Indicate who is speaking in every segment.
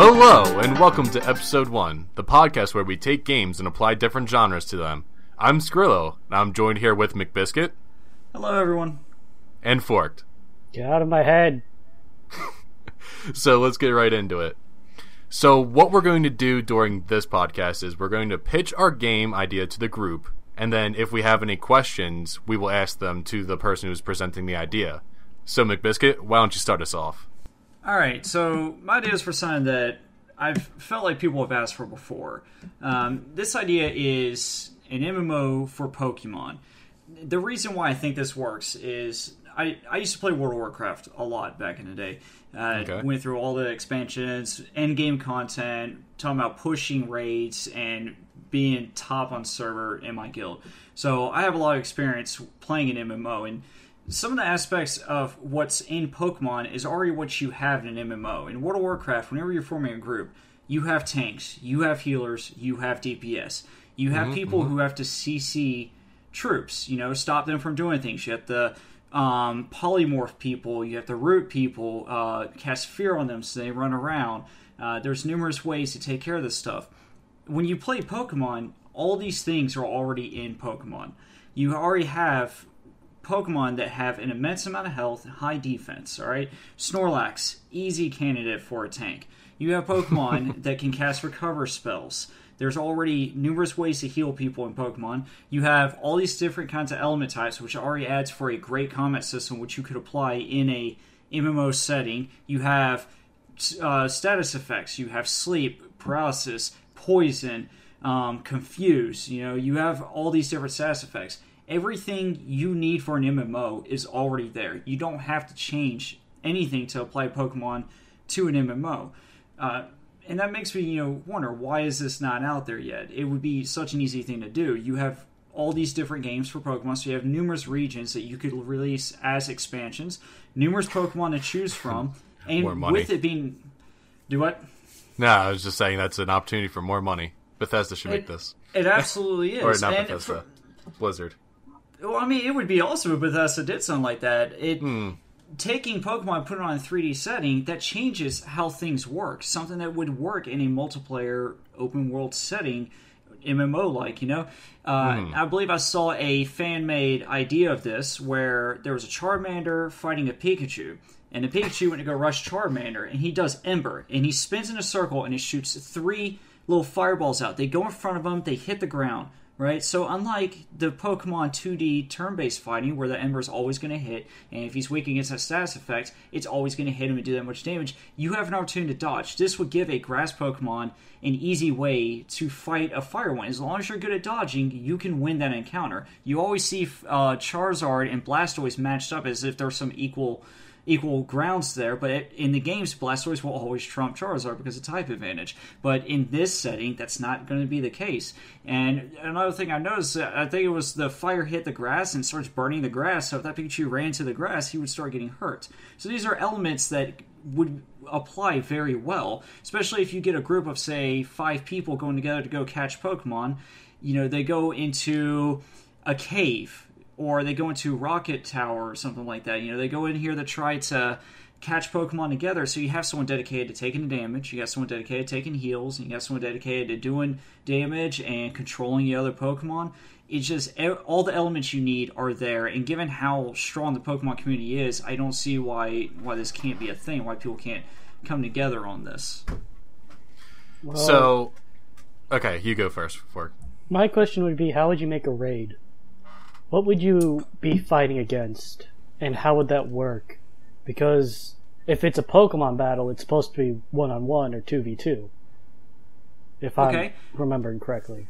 Speaker 1: Hello, and welcome to episode one, the podcast where we take games and apply different genres to them. I'm Skrillo, and I'm joined here with McBiscuit
Speaker 2: Hello, everyone.
Speaker 1: and Forked.
Speaker 3: Get out of my head.
Speaker 1: So let's get right into it. So, what we're going to do during this podcast is we're going to pitch our game idea to the group, and then if we have any questions, we will ask them to the person who's presenting the idea. So, McBiscuit, why don't you start us off?
Speaker 2: All right, so my idea is for something that I've felt like people have asked for before. Um, this idea is an MMO for Pokemon. The reason why I think this works is I, I used to play World of Warcraft a lot back in the day. Uh,
Speaker 1: Okay.
Speaker 2: Went through all the expansions, end game content, talking about pushing raids and being top on server in my guild. So I have a lot of experience playing an MMO, and some of the aspects of what's in Pokemon is already what you have in an MMO. In World of Warcraft, whenever you're forming a group, you have tanks, you have healers, you have DPS, you have people who have to CC troops, you know, stop them from doing things. You have the um, polymorph people, you have to root people, uh, cast fear on them so they run around. Uh, there's numerous ways to take care of this stuff. When you play Pokemon, all these things are already in Pokemon. You already have Pokemon that have an immense amount of health, high defense. All right, Snorlax, easy candidate for a tank. You have Pokemon that can cast recover spells. There's already numerous ways to heal people in Pokemon. You have all these different kinds of element types, which already adds for a great combat system, which you could apply in a MMO setting. You have uh, status effects. You have sleep, paralysis, poison, um, confuse. You know, you have all these different status effects. Everything you need for an MMO is already there. You don't have to change anything to apply Pokemon to an MMO. Uh, and that makes me, you know, wonder why is this not out there yet? It would be such an easy thing to do. You have all these different games for Pokemon, so you have numerous regions that you could release as expansions, numerous Pokemon to choose from, and with it being, do what?
Speaker 1: No, I was just saying that's an opportunity for more money. Bethesda should make
Speaker 2: It-
Speaker 1: this.
Speaker 2: It absolutely is.
Speaker 1: Or not
Speaker 2: And
Speaker 1: Bethesda.
Speaker 2: for-
Speaker 1: Blizzard.
Speaker 2: Well, I mean, it would be awesome if Bethesda did something like that. It
Speaker 1: Hmm.
Speaker 2: taking Pokemon, put it on a 3D setting, that changes how things work. Something that would work in a multiplayer open world setting, MMO like. You know, uh, I believe I saw a fan made idea of this where there was a Charmander fighting a Pikachu. And the Pikachu went to go rush Charmander, and he does Ember, and he spins in a circle, and he shoots three little fireballs out. They go in front of him, they hit the ground right? So unlike the Pokemon 2D turn-based fighting, where the Ember is always going to hit, and if he's weak against a status effect, it's always going to hit him and do that much damage. You have an opportunity to dodge. This would give a grass Pokemon an easy way to fight a Fire one. As long as you're good at dodging, you can win that encounter. You always see uh, Charizard and Blastoise matched up as if they're some equal equal grounds there, but it, in the games, Blastoise will always trump Charizard because of type advantage. But in this setting, that's not going to be the case. And another thing I noticed, uh, I think it was the fire hit the grass and starts burning the grass. So if that Pikachu ran to the grass, he would start getting hurt. So these are elements that would apply very well, especially if you get a group of say five people going together to go catch Pokemon. You know, they go into a cave or they go into Rocket Tower or something like that. You know, they go in here to try to catch Pokemon together. So you have someone dedicated to taking the damage, you got someone dedicated to taking heals, and you got someone dedicated to doing damage and controlling the other Pokemon. It's just e- all the elements you need are there, and given how strong the Pokemon community is, I don't see why why this can't be a thing. Why people can't come together on this.
Speaker 3: Well,
Speaker 1: So, okay, you go first. Fork.
Speaker 3: my question would be, how would you make a raid? What would you be fighting against, and how would that work? Because if it's a Pokemon battle, it's supposed to be one on one or two v two. If
Speaker 2: Okay.
Speaker 3: I'm remembering correctly.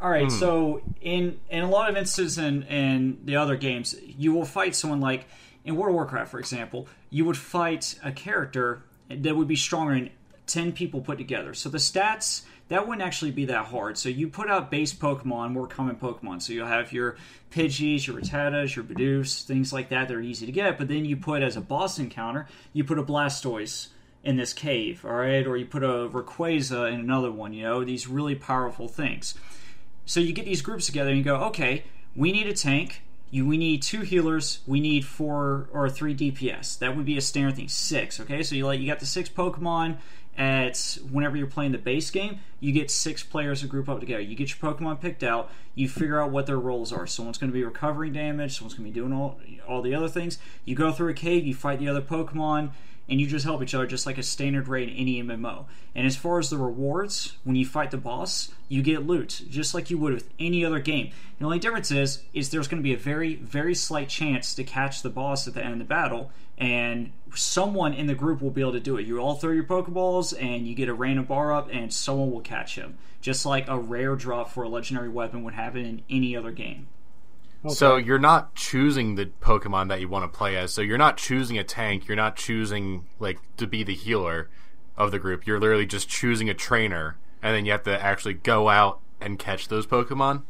Speaker 2: All right, hmm. so in in a lot of instances in in the other games, you will fight someone like in World of Warcraft, for example, you would fight a character that would be stronger than ten people put together. So the stats that wouldn't actually be that hard. So you put out base Pokemon, more common Pokemon. So you'll have your Pidgeys, your Rattatas, your Bidoof, things like that. They're easy to get. But then you put as a boss encounter, you put a Blastoise in this cave, all right, or you put a Rayquaza in another one. You know these really powerful things. So you get these groups together and you go, okay, we need a tank, you we need two healers, we need four or three DPS. That would be a standard thing. Six, okay? So you like you got the six Pokemon at whenever you're playing the base game, you get six players to group up together. You get your Pokemon picked out, you figure out what their roles are. Someone's going to be recovering damage, someone's going to be doing all all the other things. You go through a cave, you fight the other Pokemon, and you just help each other just like a standard raid in any MMO. And as far as the rewards, when you fight the boss, you get loot, just like you would with any other game. The only difference is, is there's going to be a very, very slight chance to catch the boss at the end of the battle, and someone in the group will be able to do it. You all throw your Pokeballs, and you get a random bar up, and someone will catch him. Just like a rare drop for a legendary weapon would happen in any other game.
Speaker 1: Okay. So you're not choosing the Pokemon that you want to play as. So you're not choosing a tank. You're not choosing like to be the healer of the group. You're literally just choosing a trainer, and then you have to actually go out and catch those Pokemon.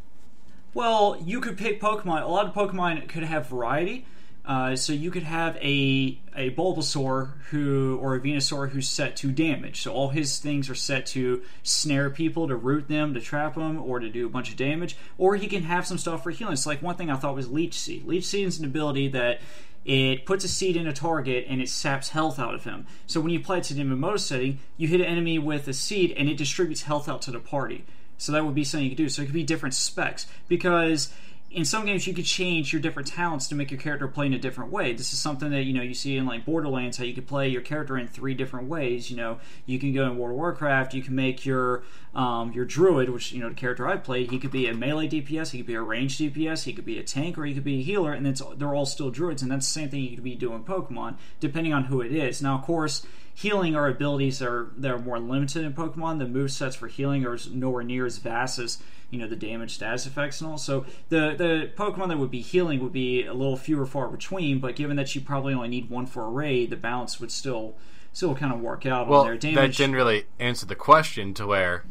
Speaker 2: Well, you could pick Pokemon. A lot of Pokemon could have variety. Uh, so you could have a a Bulbasaur who or a Venusaur who's set to damage. So all his things are set to snare people, to root them, to trap them, or to do a bunch of damage. Or he can have some stuff for healing. So like one thing I thought was Leech Seed. Leech Seed is an ability that it puts a seed in a target and it saps health out of him. So when you play it to the MMO setting, you hit an enemy with a seed and it distributes health out to the party. So that would be something you could do. So it could be different specs because in some games you could change your different talents to make your character play in a different way. This is something that you know you see in like Borderlands, how you could play your character in three different ways. You know, you can go in World of Warcraft, you can make your um, your druid, which you know the character I played, he could be a melee DPS, he could be a ranged DPS, he could be a tank, or he could be a healer, and it's they're all still druids, and that's the same thing you could be doing Pokemon, depending on who it is. Now, of course healing are abilities that are that are more limited in Pokemon. The move sets for healing are nowhere near as vast as you know the damage status effects and all. So the the Pokemon that would be healing would be a little fewer far between. But given that you probably only need one for a raid, the balance would still still kind of work out
Speaker 1: well,
Speaker 2: on their damage.
Speaker 1: That didn't really answer the question to where.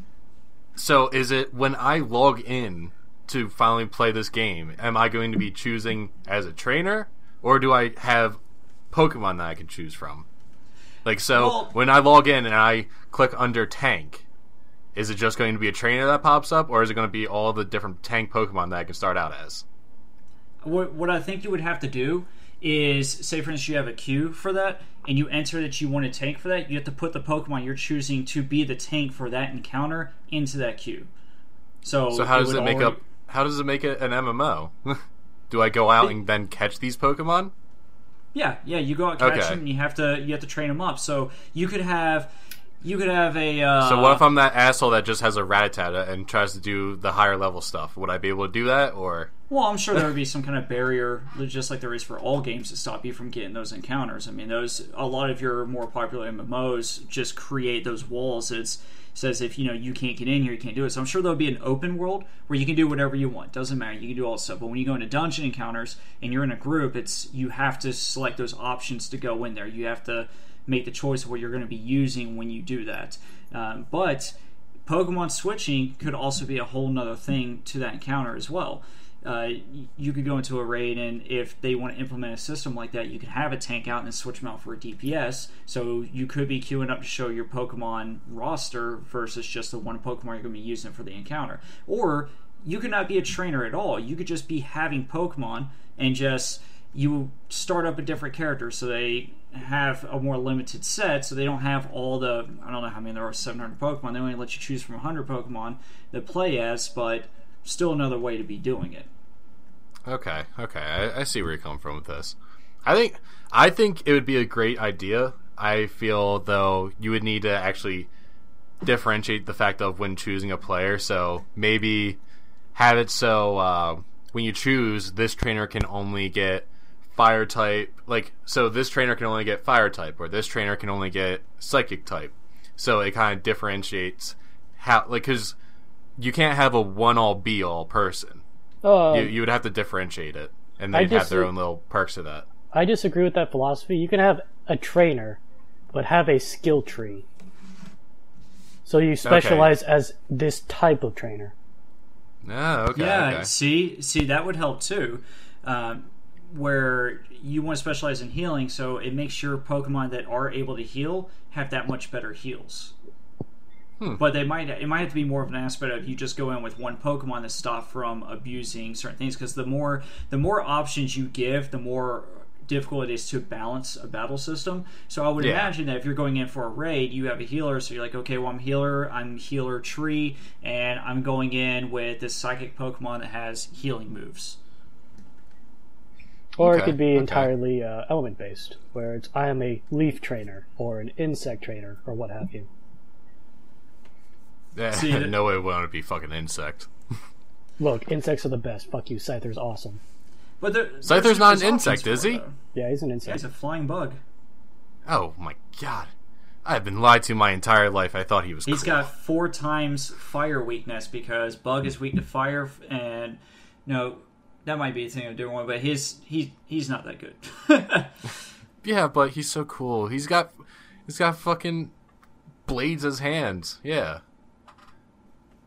Speaker 1: So is it when I log in to finally play this game? Am I going to be choosing as a trainer, or do I have Pokemon that I can choose from? Like so, well, when I log in and I click under tank, is it just going to be a trainer that pops up, or is it going to be all the different tank Pokemon that I can start out as?
Speaker 2: What, what I think you would have to do is, say for instance, you have a queue for that, and you enter that you want a tank for that. You have to put the Pokemon you're choosing to be the tank for that encounter into that queue. So,
Speaker 1: so how does it, it make already... up? How does it make it an MMO? do I go out it... and then catch these Pokemon?
Speaker 2: Yeah, yeah. You go out catch okay. them, and you have to you have to train them up. So you could have you could have a. Uh,
Speaker 1: so what if I'm that asshole that just has a Rattata and tries to do the higher level stuff? Would I be able to do that, or?
Speaker 2: Well, I'm sure there would be some kind of barrier, just like there is for all games, to stop you from getting those encounters. I mean, those a lot of your more popular MMOs just create those walls. It's says if you know you can't get in here, you can't do it. So I'm sure there'll be an open world where you can do whatever you want. Doesn't matter. You can do all this stuff. But when you go into dungeon encounters and you're in a group, it's you have to select those options to go in there. You have to make the choice of what you're going to be using when you do that. Um, but Pokemon switching could also be a whole nother thing to that encounter as well. Uh, you could go into a raid, and if they want to implement a system like that, you can have a tank out and switch them out for a DPS. So you could be queuing up to show your Pokemon roster versus just the one Pokemon you're going to be using for the encounter. Or you could not be a trainer at all. You could just be having Pokemon and just you start up a different character so they have a more limited set so they don't have all the i don't know how many there are 700 pokemon. They only let you choose from 100 pokemon that play as but still another way to be doing it.
Speaker 1: Okay okay. I, I see where you're coming from with this. I think i think it would be a great idea. I feel though you would need to actually differentiate the fact of when choosing a player so maybe have it so uh, when you choose this trainer can only get fire type like so this trainer can only get fire type or this trainer can only get psychic type. So it kind of differentiates how like because you can't have a one all be all person uh, you, you would have to differentiate it and they'd have their own little perks to that.
Speaker 3: I disagree with that philosophy. You can have a trainer but have a skill tree. So you specialize okay. as this type of trainer.
Speaker 1: Oh okay
Speaker 2: yeah
Speaker 1: okay.
Speaker 2: see see that would help too. Um, where you want to specialize in healing, so it makes your Pokemon that are able to heal have that much better heals. Hmm. But they might it might have to be more of an aspect of you just go in with one Pokemon to stop from abusing certain things because the more the more options you give, the more difficult it is to balance a battle system. So I would
Speaker 1: Yeah.
Speaker 2: imagine that if you're going in for a raid, you have a healer, so you're like, okay, well I'm healer, I'm healer tree, and I'm going in with this psychic Pokemon that has healing moves.
Speaker 3: Or it could be
Speaker 1: okay.
Speaker 3: entirely uh, element based, where it's I am a leaf trainer or an insect trainer or what have you.
Speaker 2: See,
Speaker 1: no way want to be fucking insect.
Speaker 3: Look, insects are the best. Fuck you, Scyther's awesome.
Speaker 2: But there,
Speaker 1: Scyther's not an insect, is he?
Speaker 2: though.
Speaker 3: Yeah, he's an
Speaker 2: Yeah,
Speaker 3: insect.
Speaker 2: he's a flying bug.
Speaker 1: Oh my god. I've been lied to my entire life. I thought he was
Speaker 2: He's
Speaker 1: cool.
Speaker 2: got four times fire weakness because Bug is weak to fire, and no, that might be a thing of a different one. But his he he's not that good.
Speaker 1: Yeah, but he's so cool. He's got he's got fucking blades as hands. Yeah.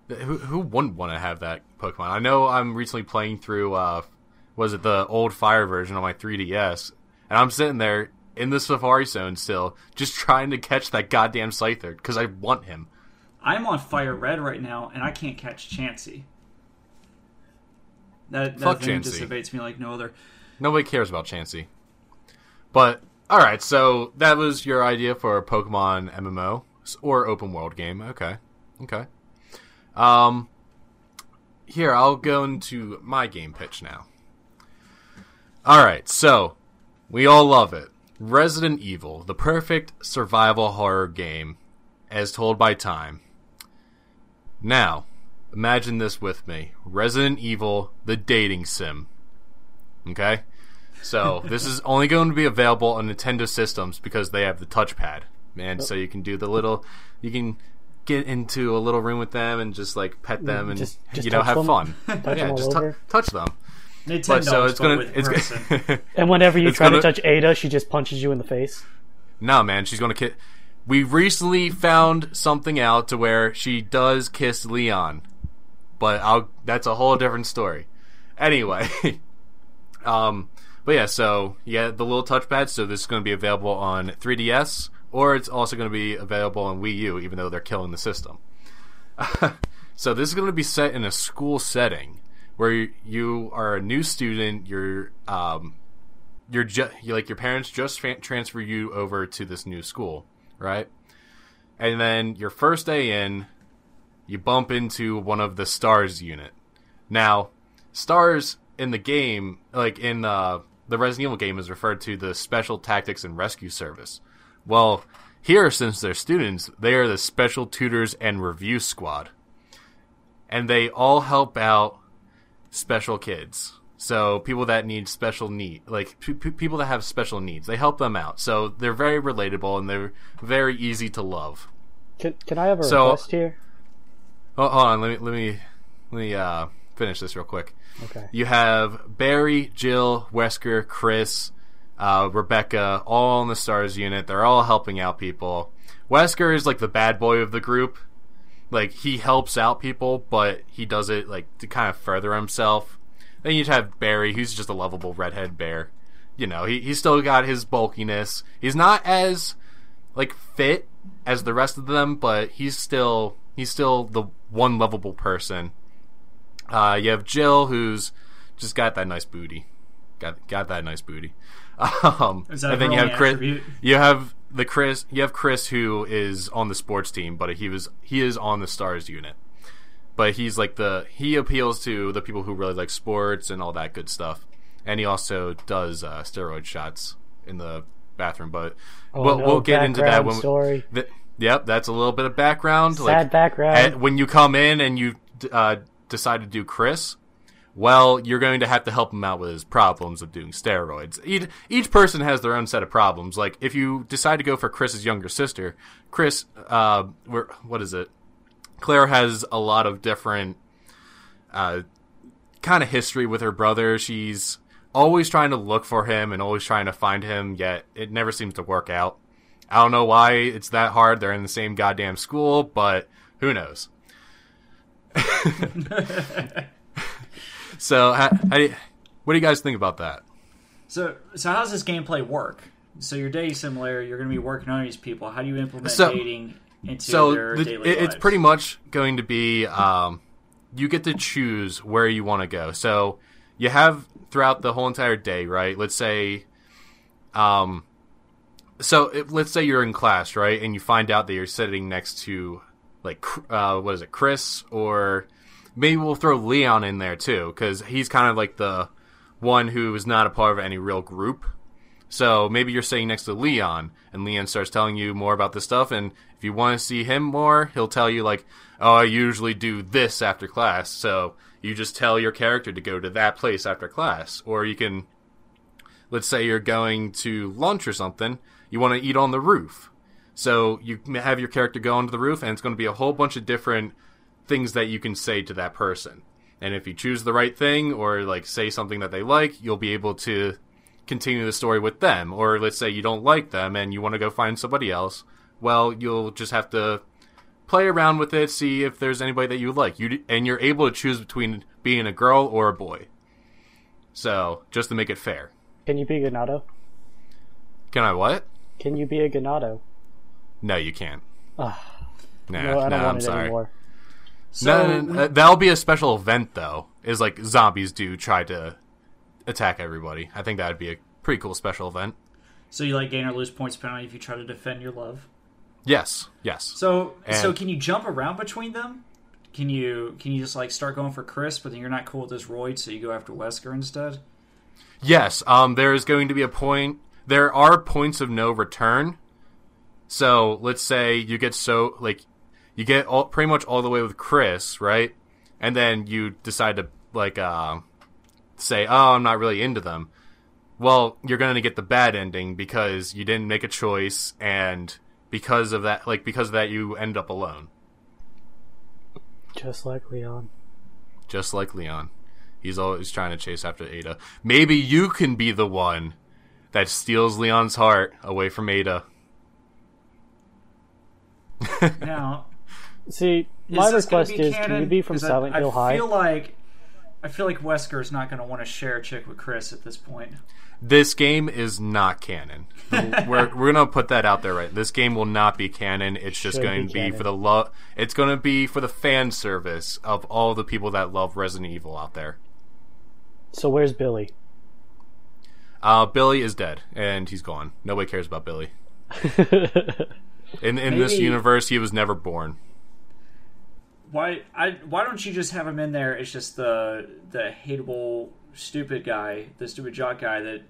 Speaker 1: Who who wouldn't want to have that Pokemon? I know I'm recently playing through uh was it the old fire version on my 3DS and I'm sitting there in the Safari Zone still just trying to catch that goddamn Scyther cuz I want him.
Speaker 2: I'm on Fire Red right now, and I can't catch Chansey. That, that
Speaker 1: Fuck
Speaker 2: thing
Speaker 1: Chansey.
Speaker 2: dissipates me like no other.
Speaker 1: Nobody cares about Chansey. But all right, so that was your idea for a Pokemon MMO or open world game. Okay, okay. Um, here I'll go into my game pitch now. All right, so we all love it. Resident Evil, the perfect survival horror game, as told by time. Now, imagine this with me: Resident Evil, the dating sim. Okay? So this is only going to be available on Nintendo systems because they have the touchpad. And so you can do the little you can get into a little room with them and just like pet them and
Speaker 3: Just- just
Speaker 1: you know have
Speaker 3: them?
Speaker 1: fun.
Speaker 3: Touch
Speaker 1: yeah,
Speaker 3: them
Speaker 1: just tou-
Speaker 3: over?
Speaker 1: touch them.
Speaker 2: Nintendo,
Speaker 1: But so it's gonna
Speaker 2: with
Speaker 1: it's gonna
Speaker 3: And whenever you try
Speaker 1: gonna-
Speaker 3: to touch Ada, she just punches you in the face.
Speaker 1: No, man, she's gonna kiss. We recently found something out to where she does kiss Leon, but I'll. That's a whole different story. Anyway, um, but yeah, so yeah, the little touchpad. So this is going to be available on 3DS, or it's also going to be available on Wii U, even though they're killing the system. so this is going to be set in a school setting where you, are a new student. You're um, you're just like your parents just tra- transfer you over to this new school, right? And then your first day in, you bump into one of the stars unit. Now, stars in the game, like in uh, the Resident Evil game, is referred to the Special Tactics and Rescue Service. Well, here, since they're students, they are the Special Tutors and Review Squad, and they all help out special kids. So people that need special need, like p- people that have special needs, they help them out. So they're very relatable and they're very easy to love.
Speaker 3: Can, can I have a
Speaker 1: So-
Speaker 3: request here?
Speaker 1: Oh, hold on, let me let me let me uh, finish this real quick.
Speaker 3: Okay.
Speaker 1: You have Barry, Jill, Wesker, Chris, uh, Rebecca, all in the Stars unit. They're all helping out people. Wesker is like the bad boy of the group. Like he helps out people, but he does it like to kind of further himself. Then you'd have Barry, who's just a lovable redhead bear. You know, he he's still got his bulkiness. He's not as like fit as the rest of them, but he's still he's still the one lovable person. Uh, you have Jill, who's just got that nice booty, got got that nice booty. Um,
Speaker 2: Is that
Speaker 1: and then you have Chris.
Speaker 2: attribute?
Speaker 1: You have the Chris. You have Chris, who is on the sports team, but he was he is on the stars unit. But he's like the he appeals to the people who really like sports and all that good stuff, and he also does uh, steroid shots in the bathroom. But
Speaker 3: Oh,
Speaker 1: we'll,
Speaker 3: no,
Speaker 1: we'll get into that
Speaker 3: background
Speaker 1: when.
Speaker 3: story.
Speaker 1: Th- yep, that's a little bit of background.
Speaker 3: Sad
Speaker 1: like,
Speaker 3: background.
Speaker 1: and when you come in and you uh, decide to do Chris, well, you're going to have to help him out with his problems of doing steroids. Each, each person has their own set of problems. Like if you decide to go for Chris's younger sister, Chris, uh, what is it? Claire has a lot of different uh, kind of history with her brother. She's always trying to look for him and always trying to find him, yet it never seems to work out. I don't know why it's that hard. They're in the same goddamn school, but who knows? so, how, how do what do you guys think about that?
Speaker 2: So, so how does this gameplay work? So, your dating simulator, you're going to be working on these people. How do you implement
Speaker 1: So-
Speaker 2: dating? into
Speaker 1: so
Speaker 2: their
Speaker 1: the,
Speaker 2: daily
Speaker 1: it- it's pretty much going to be um, you get to choose where you want to go. So you have throughout the whole entire day, right? Let's say, um, so if, let's say you're in class, right, and you find out that you're sitting next to like uh, what is it, Chris, or maybe we'll throw Leon in there too, because he's kind of like the one who is not a part of any real group. So maybe you're sitting next to Leon, and Leon starts telling you more about this stuff. And if you want to see him more, he'll tell you like, "Oh, I usually do this after class." So you just tell your character to go to that place after class, or you can, let's say you're going to lunch or something. You want to eat on the roof, so you have your character go onto the roof, and it's going to be a whole bunch of different things that you can say to that person. And if you choose the right thing, or like say something that they like, you'll be able to continue the story with them. Or let's say you don't like them and you want to go find somebody else. Well, you'll just have to play around with it, see if there's anybody that you like. You and you're able to choose between being a girl or a boy. So just to make it fair,
Speaker 3: Can you be Ganado?
Speaker 1: can I what?
Speaker 3: Can you be a Ganado?
Speaker 1: No, you can't.
Speaker 3: Ah,
Speaker 1: Nah,
Speaker 3: no, I don't
Speaker 1: nah,
Speaker 3: want
Speaker 1: I'm
Speaker 3: it
Speaker 1: sorry.
Speaker 3: anymore.
Speaker 2: So
Speaker 1: no, no, no, uh, that'll be a special event though. Is like zombies do try to attack everybody. I think that'd be a pretty cool special event.
Speaker 2: So you like gain or lose points penalty if you try to defend your love.
Speaker 1: Yes, yes.
Speaker 2: So so can you jump around between them? Can you can you just like start going for Chris, but then you're not cool with this Royd, so you go after Wesker instead?
Speaker 1: Yes, um, there is going to be a point. There are points of no return. So let's say you get so like you get all, pretty much all the way with Chris, right? And then you decide to like uh, say, "Oh, I'm not really into them." Well, you're going to get the bad ending because you didn't make a choice, and because of that, like because of that, you end up alone,
Speaker 3: Just like Leon.
Speaker 1: just like Leon. He's always trying to chase after Ada. Maybe you can be the one that steals Leon's heart away from Ada.
Speaker 2: Now,
Speaker 3: See, my
Speaker 2: this gonna
Speaker 3: request
Speaker 2: be
Speaker 3: is, can you be from
Speaker 2: 'Cause I-
Speaker 3: Silent
Speaker 2: I,
Speaker 3: Hill High?
Speaker 2: I feel like I feel like Wesker's not going to want to share a chick with Chris at this point.
Speaker 1: This game is not canon. we're we're gonna put that out there, right? This game will not be canon. It's just
Speaker 3: Should
Speaker 1: going to be
Speaker 3: canon.
Speaker 1: for the love. It's going to be for the fan service of all the people that love Resident Evil out there.
Speaker 3: So where's Billy?
Speaker 1: Uh, Billy is dead and he's gone. Nobody cares about Billy. In in this universe, he was never born.
Speaker 2: Why I why don't you just have him in there? It's just the the hateable stupid guy, the stupid jock guy that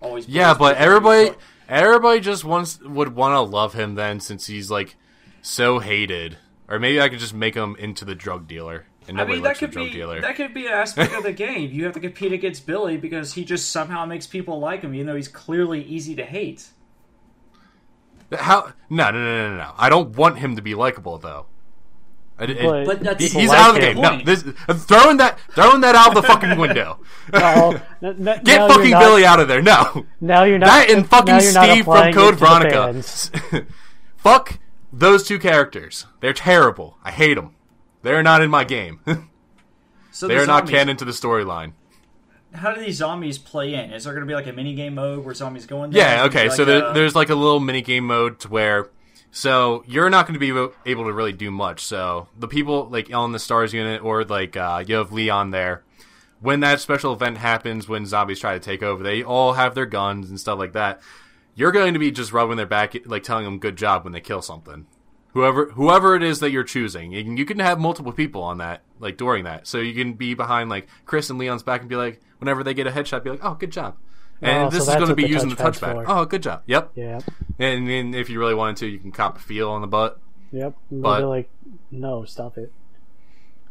Speaker 2: always
Speaker 1: Yeah, but everybody
Speaker 2: up.
Speaker 1: everybody just wants would want to love him then since he's like so hated. Or maybe I could just make him into the drug dealer. And
Speaker 2: I mean, that
Speaker 1: likes the
Speaker 2: could
Speaker 1: drug
Speaker 2: be
Speaker 1: dealer.
Speaker 2: that could be an aspect of the game. You have to compete against Billy because he just somehow makes people like him, even though he's clearly easy to hate.
Speaker 1: How? No, no, no, no, no. I don't want him to be likable though. I, it-
Speaker 3: But,
Speaker 2: But that's-
Speaker 1: he's
Speaker 3: like
Speaker 1: out of the
Speaker 3: him.
Speaker 1: game. No, this throwing that throwing that out of the fucking window.
Speaker 3: No, n- n-
Speaker 1: Get fucking
Speaker 3: not-
Speaker 1: Billy out of there. No,
Speaker 3: Now you're not.
Speaker 1: that and fucking Steve from Code
Speaker 3: it to the
Speaker 1: Veronica. Fuck those two characters. They're terrible. I hate them. They're not in my game.
Speaker 2: So
Speaker 1: They're not canon to the storyline.
Speaker 2: How do these zombies play in? Is there going to be like a mini game mode where zombies go in there?
Speaker 1: Yeah, okay.
Speaker 2: like
Speaker 1: so there,
Speaker 2: a-
Speaker 1: there's like a little mini game mode to where, so you're not going to be able- able to really do much. So the people like on the stars unit or like uh, you have Leon there. When that special event happens, when zombies try to take over, they all have their guns and stuff like that. You're going to be just rubbing their back, like telling them "good job" when they kill something. Whoever, whoever it is that you're choosing, you can, you can have multiple people on that, like during that. So you can be behind like Chris and Leon's back and be like, whenever they get a headshot, be like, "Oh, good job." And
Speaker 3: Oh,
Speaker 1: this
Speaker 3: so
Speaker 1: is going to be
Speaker 3: the
Speaker 1: using the
Speaker 3: touchpad's
Speaker 1: touchpad. Oh, good job. Yep.
Speaker 3: Yeah.
Speaker 1: And then if you really wanted to, you can cop a feel on the butt.
Speaker 3: Yep.
Speaker 1: But-
Speaker 3: they'll be like, no, stop it.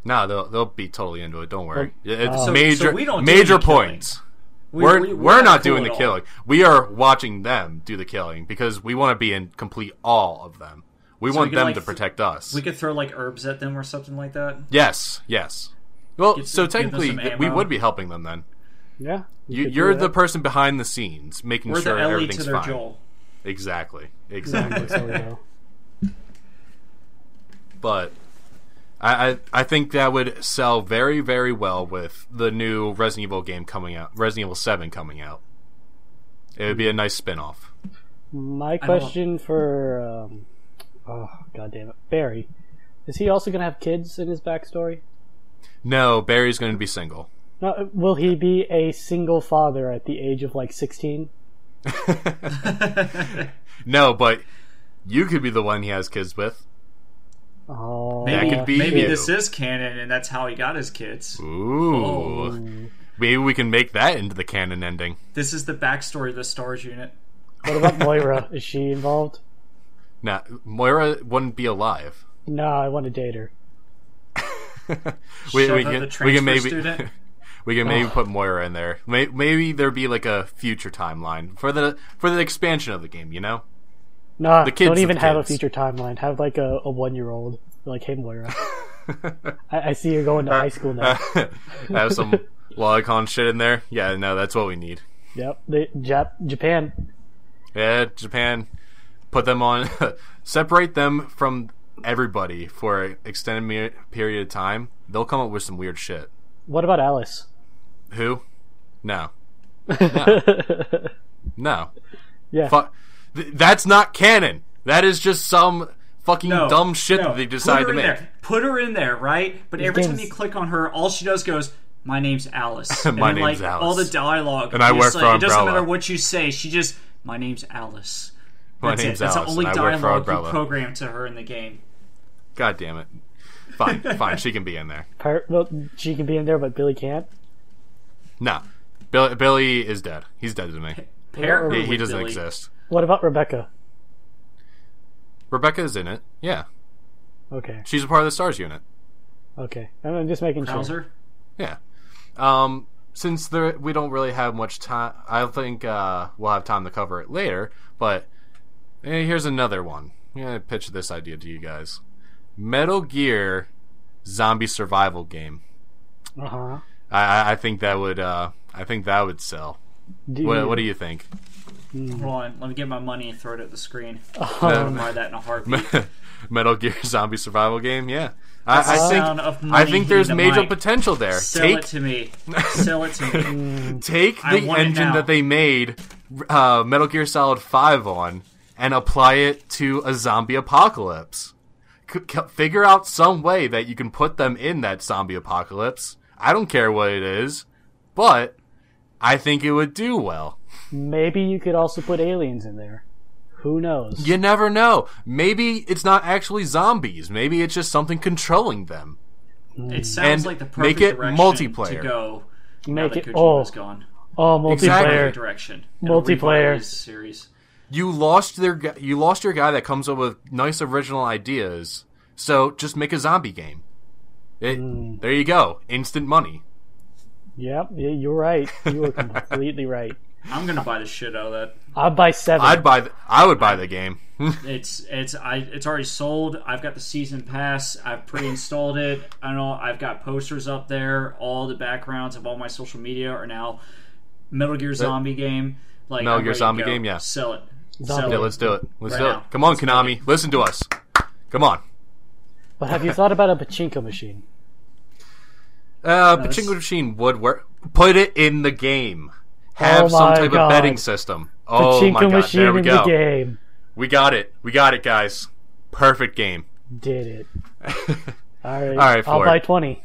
Speaker 1: No, they'll they'll be totally into it. Don't worry. Oh. It's
Speaker 3: So- so
Speaker 1: major
Speaker 2: we don't
Speaker 1: major
Speaker 2: any killing.
Speaker 1: points.
Speaker 2: We-
Speaker 1: We're
Speaker 2: we-
Speaker 1: we're, not
Speaker 2: cool
Speaker 1: doing
Speaker 2: at
Speaker 1: the killing. We are watching them do the killing because we want to be in complete awe of them. We
Speaker 2: So
Speaker 1: want
Speaker 2: we
Speaker 1: them
Speaker 2: like,
Speaker 1: to protect us.
Speaker 2: We could throw like herbs at them or something like that.
Speaker 1: yes, yes. Well,
Speaker 2: Get
Speaker 1: so
Speaker 2: some- give them
Speaker 1: technically, we would be helping them then.
Speaker 3: Yeah.
Speaker 1: You,
Speaker 3: could do
Speaker 1: you're the person behind the scenes, making
Speaker 2: We're
Speaker 1: sure
Speaker 2: the Ellie to
Speaker 1: everything's
Speaker 2: their
Speaker 1: fine.
Speaker 2: Joel.
Speaker 1: Exactly, exactly.
Speaker 3: There
Speaker 1: but I, I I think that would sell very very well with the new Resident Evil game coming out, Resident Evil Seven coming out. It would be a nice spin-off.
Speaker 3: My question for um, Oh god damn it, Barry. Is he also gonna have kids in his backstory?
Speaker 1: No, Barry's going to be single.
Speaker 3: No, will he be a single father at the age of like sixteen?
Speaker 1: No, but you could be the one he has kids with.
Speaker 3: Oh,
Speaker 2: maybe
Speaker 1: could be
Speaker 2: maybe
Speaker 1: you.
Speaker 2: this is canon, and that's how he got his kids.
Speaker 1: Ooh.
Speaker 2: Oh.
Speaker 1: Maybe we can make that into the canon ending.
Speaker 2: This is the backstory of the Stars unit.
Speaker 3: What about Moira? Is she involved?
Speaker 1: Now, Moira wouldn't be alive.
Speaker 3: No, I want to date her.
Speaker 1: we,
Speaker 2: Shove
Speaker 1: we can,
Speaker 2: the
Speaker 1: we can maybe
Speaker 2: student.
Speaker 1: we can maybe put Moira in there. May, maybe there'd be like a future timeline for the for the expansion of the game. You know?
Speaker 3: Nah,
Speaker 1: The kids
Speaker 3: don't
Speaker 1: of
Speaker 3: even have a future timeline. Have like a, a one year old. Like, hey Moira, I, I see you're going to high school now.
Speaker 1: Have some Lolicon shit in there. Yeah, no, that's what we need.
Speaker 3: Yep, the Jap- Japan.
Speaker 1: Yeah, Japan, put them on, separate them from everybody for an extended me- period of time. They'll come up with some weird shit.
Speaker 3: What about Alice?
Speaker 1: Who? No. No. no.
Speaker 3: Yeah,
Speaker 1: Fu- th- that's not canon. That is just some fucking
Speaker 2: No,
Speaker 1: dumb shit
Speaker 2: no.
Speaker 1: that they
Speaker 2: Put
Speaker 1: decided to make.
Speaker 2: There. Put her in there, right? But every time you click on her, all she does goes, "My name's Alice." and
Speaker 1: My
Speaker 2: then,
Speaker 1: name's
Speaker 2: like,
Speaker 1: Alice.
Speaker 2: All the dialogue,
Speaker 1: And I work
Speaker 2: like,
Speaker 1: for
Speaker 2: It doesn't matter what you say. She just, "My name's Alice."
Speaker 1: My
Speaker 2: That's
Speaker 1: name's
Speaker 2: it. That's the only
Speaker 1: and I work for
Speaker 2: dialogue you
Speaker 1: Umbrella.
Speaker 2: program to her in the game.
Speaker 1: God damn it. Fine, fine. She can be in there.
Speaker 3: Per- well, she can be in there, but Billy can't.
Speaker 1: No, Billy, Billy is dead. He's dead to me.
Speaker 2: Pair
Speaker 1: He, he doesn't
Speaker 2: Billy.
Speaker 1: exist.
Speaker 3: What about Rebecca?
Speaker 1: Rebecca is in it. Yeah,
Speaker 3: Okay,
Speaker 1: she's a part of the Stars unit.
Speaker 3: okay. I'm I'm just making sure.
Speaker 2: Krauser?
Speaker 1: Yeah. Um, since there we don't really have much time, I think uh, we'll have time to cover it later. But eh, here's another one. I'm gonna pitch this idea to you guys: Metal Gear zombie survival game.
Speaker 3: Uh huh.
Speaker 1: I, I- I think that would. Uh, I think that would sell. What, what do you think?
Speaker 2: Hold on, let me get my money and throw it at the screen.
Speaker 3: Um,
Speaker 2: Buy that in a heartbeat.
Speaker 1: Metal Gear zombie survival game? Yeah. I, I think. I think there's
Speaker 2: the
Speaker 1: major
Speaker 2: mic.
Speaker 1: potential there.
Speaker 2: Sell
Speaker 1: Take
Speaker 2: it to me. Sell it to me.
Speaker 1: take the engine that they made uh, Metal Gear Solid 5 on and apply it to a zombie apocalypse. C- c- figure out some way that you can put them in that zombie apocalypse. I don't care what it is, but I think it would do well.
Speaker 3: Maybe you could also put aliens in there. Who knows?
Speaker 1: You never know. Maybe it's not actually zombies. Maybe it's just something controlling them.
Speaker 2: It sounds
Speaker 1: And
Speaker 2: like the
Speaker 1: make
Speaker 2: perfect
Speaker 1: it
Speaker 2: direction
Speaker 1: multiplayer.
Speaker 2: to go.
Speaker 3: Make
Speaker 2: that
Speaker 3: it
Speaker 2: Kojima's
Speaker 3: oh
Speaker 2: gone.
Speaker 3: oh
Speaker 1: Exactly.
Speaker 3: multiplayer.
Speaker 2: Perfect direction.
Speaker 3: Multiplayer.
Speaker 2: revitalize the series.
Speaker 1: You lost their you lost your guy that comes up with nice original ideas. So just make a zombie game. It, mm. There you go, instant money.
Speaker 3: Yep, yeah, you're right. You were completely right.
Speaker 2: I'm gonna buy the shit out of that.
Speaker 3: I'd buy seven.
Speaker 1: I'd buy. The, I would buy the game.
Speaker 2: It's it's I it's already sold. I've got the season pass. I've pre-installed it. I don't know. I've got posters up there. All the backgrounds of all my social media are now Metal Gear Zombie game. Like
Speaker 1: Metal
Speaker 2: I'm
Speaker 1: Gear Zombie game, yeah.
Speaker 2: Sell it.
Speaker 3: Zombie.
Speaker 1: Yeah, let's do it. Let's
Speaker 2: Right
Speaker 1: do
Speaker 2: now.
Speaker 1: it. Come on,
Speaker 2: Let's
Speaker 1: Konami, listen to us. Come on.
Speaker 3: But have you thought about a pachinko machine?
Speaker 1: Uh,
Speaker 2: that's-
Speaker 1: Pachinko machine would work. Put it in the game. Have
Speaker 3: Oh
Speaker 1: some type
Speaker 3: God.
Speaker 1: of betting system. Oh
Speaker 3: Pachinko
Speaker 1: my god,
Speaker 3: machine
Speaker 1: there we
Speaker 3: in
Speaker 1: go.
Speaker 3: the game.
Speaker 1: We got it. We got it, guys. Perfect game.
Speaker 3: Did it. All right.
Speaker 1: All right,
Speaker 3: I'll
Speaker 1: Ford.
Speaker 3: buy twenty.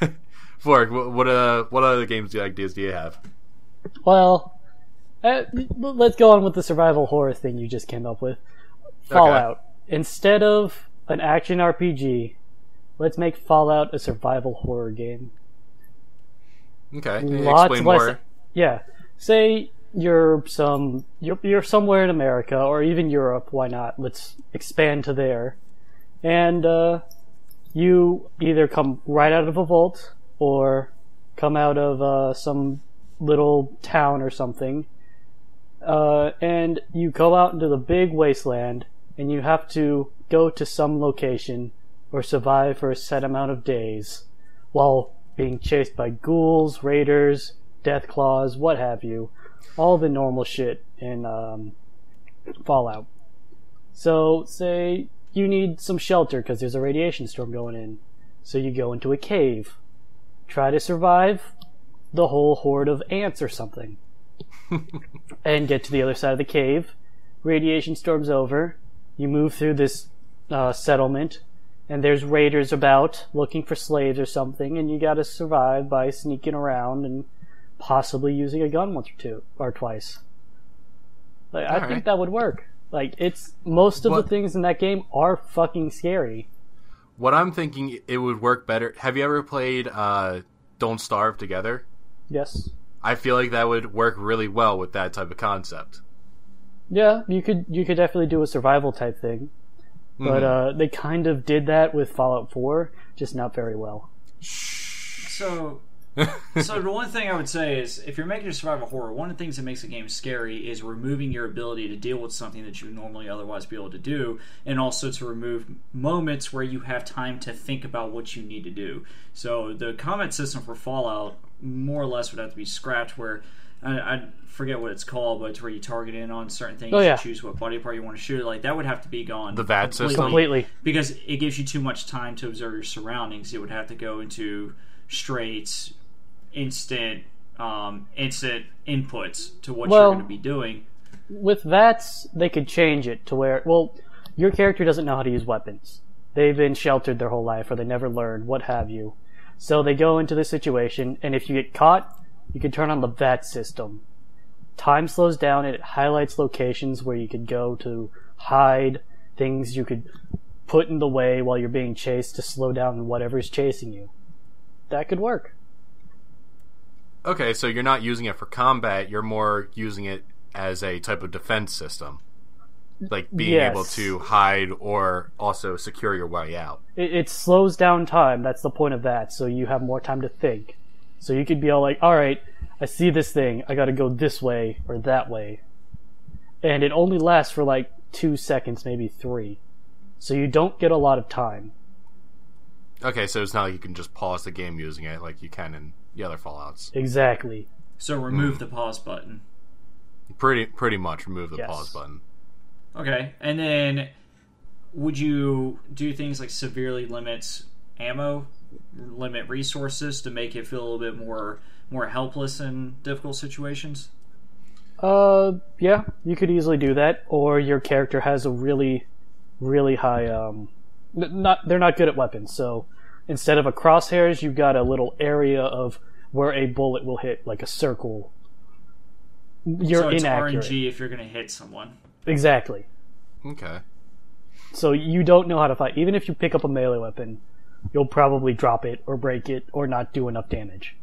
Speaker 1: Fork, what, what uh, what other games do you ideas do you have?
Speaker 3: Well, uh, let's go on with the survival horror thing you just came up with. Fallout. Instead of an action RPG, let's make Fallout a survival horror game.
Speaker 1: Okay,
Speaker 3: Lots
Speaker 1: explain
Speaker 3: less.
Speaker 1: more.
Speaker 3: Yeah. Say you're some you're you're somewhere in America or even Europe. Why not? Let's expand to there, and uh, you either come right out of a vault or come out of uh, some little town or something, uh, and you go out into the big wasteland, and you have to go to some location or survive for a set amount of days while being chased by ghouls, raiders, death claws, what have you. All the normal shit in um, Fallout. So, say you need some shelter because there's a radiation storm going in. So you go into a cave. Try to survive the whole horde of ants or something. and get to the other side of the cave. Radiation storm's over. You move through this uh, settlement, and there's raiders about looking for slaves or something, and you gotta survive by sneaking around and possibly using a gun once or two or twice. Like, I
Speaker 1: Alright.
Speaker 3: think that would work. Like it's most of
Speaker 1: What-
Speaker 3: the things in that game are fucking scary.
Speaker 1: What I'm thinking it would work better. Have you ever played uh, Don't Starve Together?
Speaker 3: Yes.
Speaker 1: I feel like that would work really well with that type of concept.
Speaker 3: Yeah, you could you could definitely do a survival type thing. But uh, they kind of did that with Fallout 4, just not very well.
Speaker 2: So, so the one thing I would say is, if you're making a survival horror, one of the things that makes a game scary is removing your ability to deal with something that you would normally otherwise be able to do, and also to remove moments where you have time to think about what you need to do. So the comment system for Fallout more or less would have to be scrapped. Where I, I forget what it's called, but it's where you target in on certain things,
Speaker 3: Oh, yeah.
Speaker 2: you choose what body part you want to shoot. Like that would have to be gone.
Speaker 1: The VATS system?
Speaker 3: Completely.
Speaker 2: because it gives you too much time to observe your surroundings. It would have to go into straight, instant, um, instant inputs to what
Speaker 3: Well-
Speaker 2: you're going to be doing.
Speaker 3: With VATS, they could change it to where, well, your character doesn't know how to use weapons. They've been sheltered their whole life, or they never learned, what have you. So they go into the situation, and if you get caught, you can turn on the VATS system. Time slows down, and it highlights locations where you could go to hide, things you could put in the way while you're being chased to slow down whatever's chasing you. That could work.
Speaker 1: Okay, so you're not using it for combat, you're more using it as a type of defense system. Like being
Speaker 3: Yes.
Speaker 1: able to hide or also secure your way out.
Speaker 3: it, it slows down time. That's the point of that. So you have more time to think. So you could be all like, all right, I see this thing. I got to go this way or that way. And it only lasts for like two seconds, maybe three. So you don't get a lot of time.
Speaker 1: Okay, so it's not like you can just pause the game using it like you can in the other Fallouts.
Speaker 3: Exactly.
Speaker 2: So remove the pause button.
Speaker 1: Pretty pretty much remove the
Speaker 3: Yes.
Speaker 1: pause button.
Speaker 2: Okay, and then would you do things like severely limit ammo, limit resources to make it feel a little bit more more helpless in difficult situations?
Speaker 3: Uh, yeah, you could easily do that. Or your character has a really, really high, um, n- not, they're not good at weapons. So instead of a crosshairs, you've got a little area of where a bullet will hit, like a circle. You're
Speaker 2: so it's
Speaker 3: inaccurate.
Speaker 2: RNG if you're going to hit someone.
Speaker 3: Exactly.
Speaker 1: Okay.
Speaker 3: So you don't know how to fight. Even if you pick up a melee weapon, you'll probably drop it or break it or not do enough damage.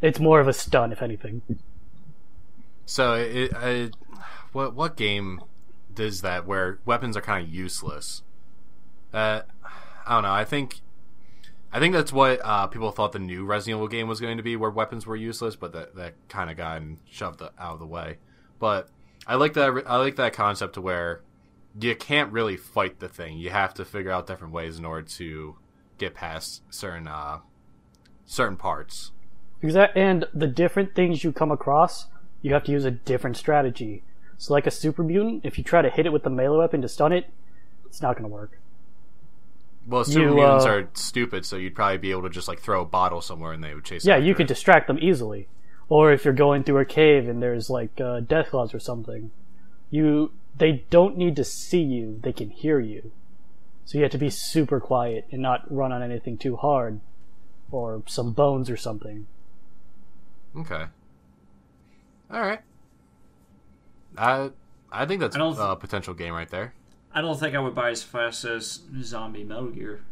Speaker 3: It's more of a stun, if anything.
Speaker 1: So it, what what game does that where weapons are kind of useless? Uh, I don't know. I think I think that's what uh, people thought the new Resident Evil game was going to be, where weapons were useless, but that that kind of got shoved out of the way. But I like that. I like that concept where you can't really fight the thing. You have to figure out different ways in order to get past certain uh, certain parts.
Speaker 3: Exact, and the different things you come across, you have to use a different strategy. So, like a super mutant, if you try to hit it with the melee weapon to stun it, it's not going to work.
Speaker 1: Well, super
Speaker 3: You,
Speaker 1: mutants
Speaker 3: uh,
Speaker 1: are stupid, so you'd probably be able to just like throw a bottle somewhere and they would chase.
Speaker 3: Yeah, you
Speaker 1: it.
Speaker 3: could distract them easily. Or if you're going through a cave and there's like uh, death claws or something, you they don't need to see you; they can hear you. So you have to be super quiet and not run on anything too hard, or some bones or something.
Speaker 1: Okay. All right. I I think that's
Speaker 2: I don't-
Speaker 1: a potential game right there.
Speaker 2: I don't think I would buy as fast as Zombie Metal Gear.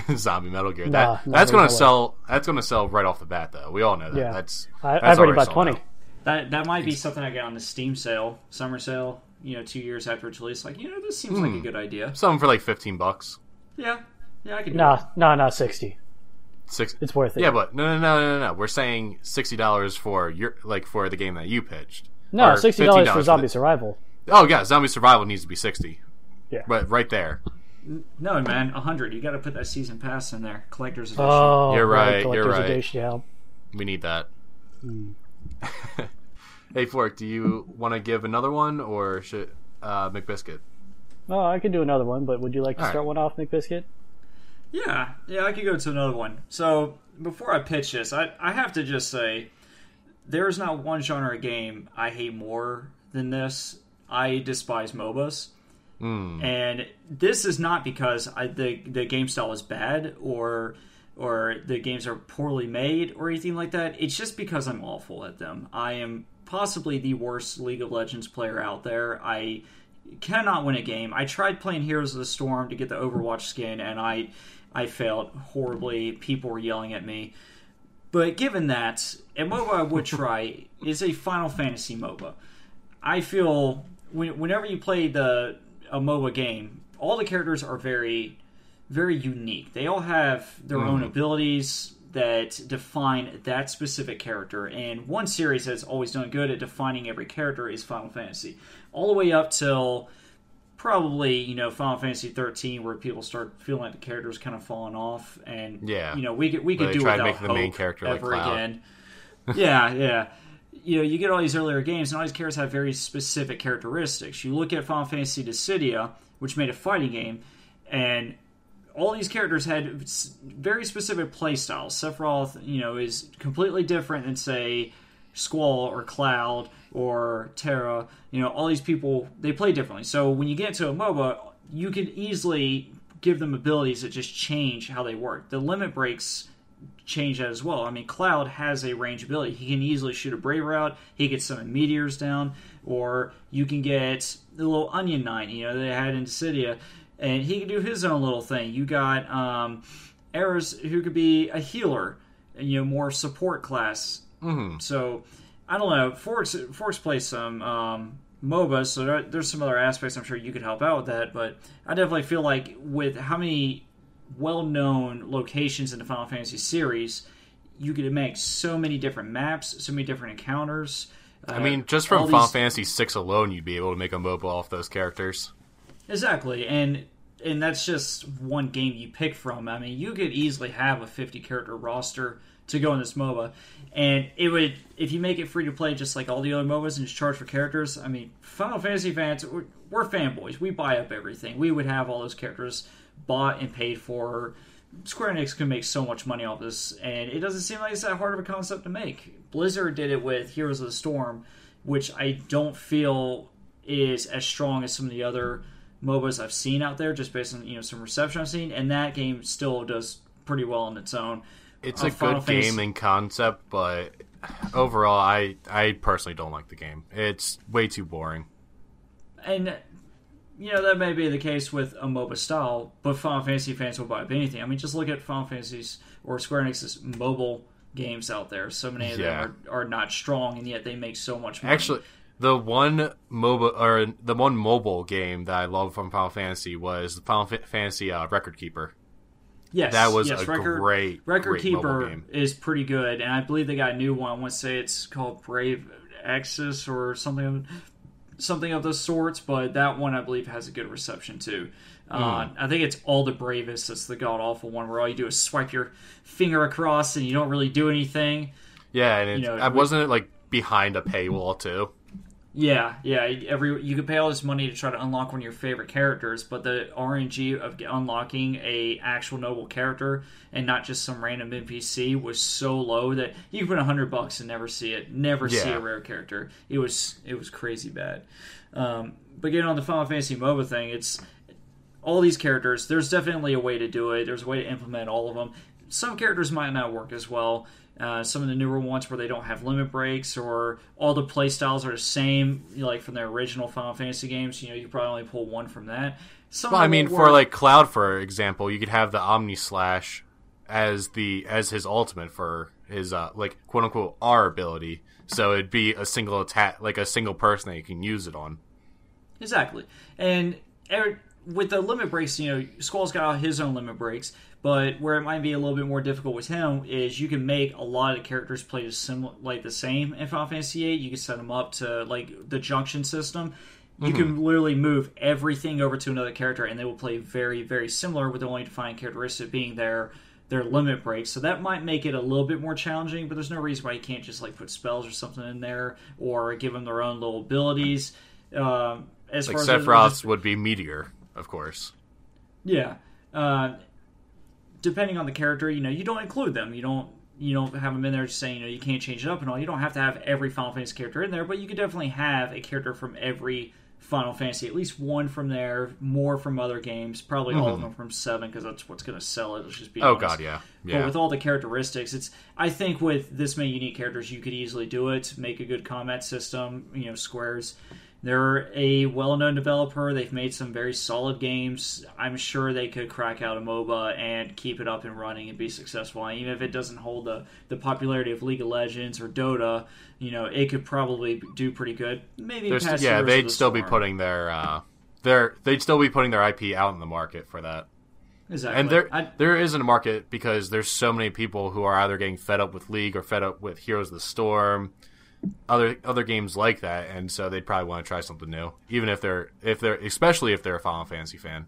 Speaker 1: Zombie Metal Gear.
Speaker 3: Nah,
Speaker 1: that
Speaker 3: no,
Speaker 1: that's gonna sell. That's gonna sell right off the bat, though. We all know that.
Speaker 3: Yeah.
Speaker 1: That's
Speaker 3: I,
Speaker 1: that's
Speaker 3: I've already bought twenty.
Speaker 1: out.
Speaker 2: That that might be something I get on the Steam sale, summer sale. You know, two years after it's released. Like, you know, this seems like a hmm. good idea.
Speaker 1: Something for like fifteen bucks.
Speaker 2: Yeah, yeah, I can. Do
Speaker 3: Nah,
Speaker 2: it.
Speaker 3: nah, nah, sixty.
Speaker 1: Six.
Speaker 3: It's worth it.
Speaker 1: Yeah, but no, no, no, no, no, no. We're saying sixty dollars for your like for the game that you pitched.
Speaker 3: no, sixty dollars
Speaker 1: $15
Speaker 3: for
Speaker 1: the-
Speaker 3: zombie survival.
Speaker 1: Oh yeah, zombie survival needs to be sixty.
Speaker 3: Yeah.
Speaker 1: But right there.
Speaker 2: No, man, a hundred. You got to put that season pass in there, collector's edition.
Speaker 3: Oh,
Speaker 1: You're right, you're right.
Speaker 3: edition, yeah.
Speaker 1: We need that.
Speaker 3: Hmm.
Speaker 1: hey Fork, do you want to give another one or should uh, McBiscuit?
Speaker 3: Oh, I could do another one, but would you like to
Speaker 1: All right.
Speaker 3: start one off, McBiscuit?
Speaker 2: Yeah, yeah, I could go to another one. So before I pitch this, I, I have to just say there is not one genre of game I hate more than this. I despise MOBAs.
Speaker 1: Mm.
Speaker 2: And this is not because I, the the game style is bad or or the games are poorly made or anything like that. It's just because I'm awful at them. I am possibly the worst League of Legends player out there. I cannot win a game. I tried playing Heroes of the Storm to get the Overwatch skin, and I I failed horribly. People were yelling at me. But given that, a MOBA I would try is a Final Fantasy MOBA. I feel when, whenever you play the a MOBA game, all the characters are very, very unique. They all have their own mm-hmm. abilities that define that specific character. And one series that's always done good at defining every character is Final Fantasy, all the way up till probably you know Final Fantasy 13, where people start feeling like the characters kind of falling off, and
Speaker 1: Yeah.
Speaker 2: you know we could we could do
Speaker 1: try to
Speaker 2: without
Speaker 1: make the main character like
Speaker 2: ever
Speaker 1: Cloud.
Speaker 2: again. yeah, yeah. You know, you get all these earlier games, and all these characters have very specific characteristics. You look at Final Fantasy Dissidia, which made a fighting game, and all these characters had very specific play styles. Sephiroth, you know, is completely different than say Squall or Cloud or Terra. You know, all these people they play differently. So when you get into a MOBA, you can easily give them abilities that just change how they work. The limit breaks change that as well. I mean, Cloud has a range ability. He can easily shoot a Brave out. He gets some meteors down, or you can get the little Onion Knight, you know, they had in Dissidia, and he can do his own little thing. You got um, Aeris, who could be a healer, you know, more support class.
Speaker 1: Mm-hmm.
Speaker 2: So, I don't know. Forks Forks plays some um, MOBAs, so there, there's some other aspects I'm sure you could help out with that. But I definitely feel like with how many well-known locations in the Final Fantasy series, you could make so many different maps, so many different encounters.
Speaker 1: I mean, uh, just from Final
Speaker 2: these-
Speaker 1: Fantasy VI alone, you'd be able to make a MOBA off those characters.
Speaker 2: Exactly, and and that's just one game you pick from. I mean, you could easily have a 50 character roster to go in this MOBA, and it would if you make it free to play just like all the other MOBAs and just charge for characters. I mean, Final Fantasy fans, we're, we're fanboys. We buy up everything. We would have all those characters bought and paid for. Square Enix can make so much money off this, and it doesn't seem like it's that hard of a concept to make. Blizzard did it with Heroes of the Storm, which I don't feel is as strong as some of the other MOBAs I've seen out there, just based on you know some reception I've seen, and that game still does pretty well on its own.
Speaker 1: It's
Speaker 2: Uh,
Speaker 1: a
Speaker 2: Final
Speaker 1: good
Speaker 2: Fantasy-
Speaker 1: game in concept, but overall, I I personally don't like the game. It's way too boring.
Speaker 2: and you know that may be the case with a MOBA style, but Final Fantasy fans will buy up anything. I mean, just look at Final Fantasy's or Square Enix's mobile games out there. So many of
Speaker 1: Yeah.
Speaker 2: them are, are not strong, and yet they make so much money.
Speaker 1: Actually, the one MOBA or the one mobile game that I love from Final Fantasy was the Final Fa- Fantasy uh, Record Keeper.
Speaker 2: yes,
Speaker 1: That was
Speaker 2: yes,
Speaker 1: a
Speaker 2: record,
Speaker 1: great,
Speaker 2: Record
Speaker 1: great mobile
Speaker 2: Keeper
Speaker 1: game.
Speaker 2: is pretty good, and I believe they got a new one. I want to say it's called Brave Axis or something, something of the sorts. But that one, I believe, has a good reception too. Uh,
Speaker 1: Hmm.
Speaker 2: I think it's all the bravest. That's the god awful one where all you do is swipe your finger across and you don't really do anything.
Speaker 1: Yeah, and it,
Speaker 2: know,
Speaker 1: I wasn't it like behind a paywall too.
Speaker 2: Yeah, yeah. Every you could pay all this money to try to unlock one of your favorite characters, but the RNG of unlocking a actual noble character and not just some random NPC was so low that you could put a hundred bucks and never see it, never see a rare character. It was it was crazy bad. Um, but getting on the Final Fantasy MOBA thing, it's all these characters. There's definitely a way to do it. There's a way to implement all of them. Some characters might not work as well. Uh, some of the newer ones where they don't have limit breaks or all the play styles are the same, you know, like from their original Final Fantasy games. You know, you probably only pull one from that. Some
Speaker 1: Well, I mean, for like Cloud, for example, you could have the Omni Slash as the as his ultimate for his uh like quote unquote R ability. So it'd be a single attack, like a single person that you can use it on.
Speaker 2: Exactly. And er, with the limit breaks, you know, Squall's got his own limit breaks, but where it might be a little bit more difficult with him is you can make a lot of the characters play the similar, like the same in Final Fantasy VIII. You can set them up to like the junction system. You can literally move everything over to another character, and they will play very, very similar, with the only defining characteristic being their their limit breaks. So that might make it a little bit more challenging, but there's no reason why you can't just like put spells or something in there, or give them their own little abilities. Um, as
Speaker 1: Like
Speaker 2: far as
Speaker 1: Sephiroth's would be Meteor, of course.
Speaker 2: yeah. Uh, depending on the character, you know, you don't include them. You don't you don't have them in there just saying you know you can't change it up and all. You don't have to have every Final Fantasy character in there, but you could definitely have a character from every Final Fantasy, at least one from there, more from other games, probably all of them from seven because that's what's going to sell it. Let's just be
Speaker 1: Mm-hmm. Oh
Speaker 2: honest.
Speaker 1: god, yeah,
Speaker 2: But
Speaker 1: yeah.
Speaker 2: with all the characteristics, it's I think with this many unique characters, you could easily do it. Make a good combat system. You know, Squares. They're a well-known developer. They've made some very solid games. I'm sure they could crack out a MOBA and keep it up and running and be successful. And even if it doesn't hold the, the popularity of League of Legends or Dota, you know, it could probably do pretty good. Maybe
Speaker 1: yeah, they'd
Speaker 2: the
Speaker 1: still be putting their uh, their they'd still be putting their IP out in the market for that.
Speaker 2: exactly.
Speaker 1: And there
Speaker 2: I-
Speaker 1: there isn't a market because there's so many people who are either getting fed up with League or fed up with Heroes of the Storm, other other games like that, and so they'd probably want to try something new, even if they're if they're especially if they're a Final Fantasy fan.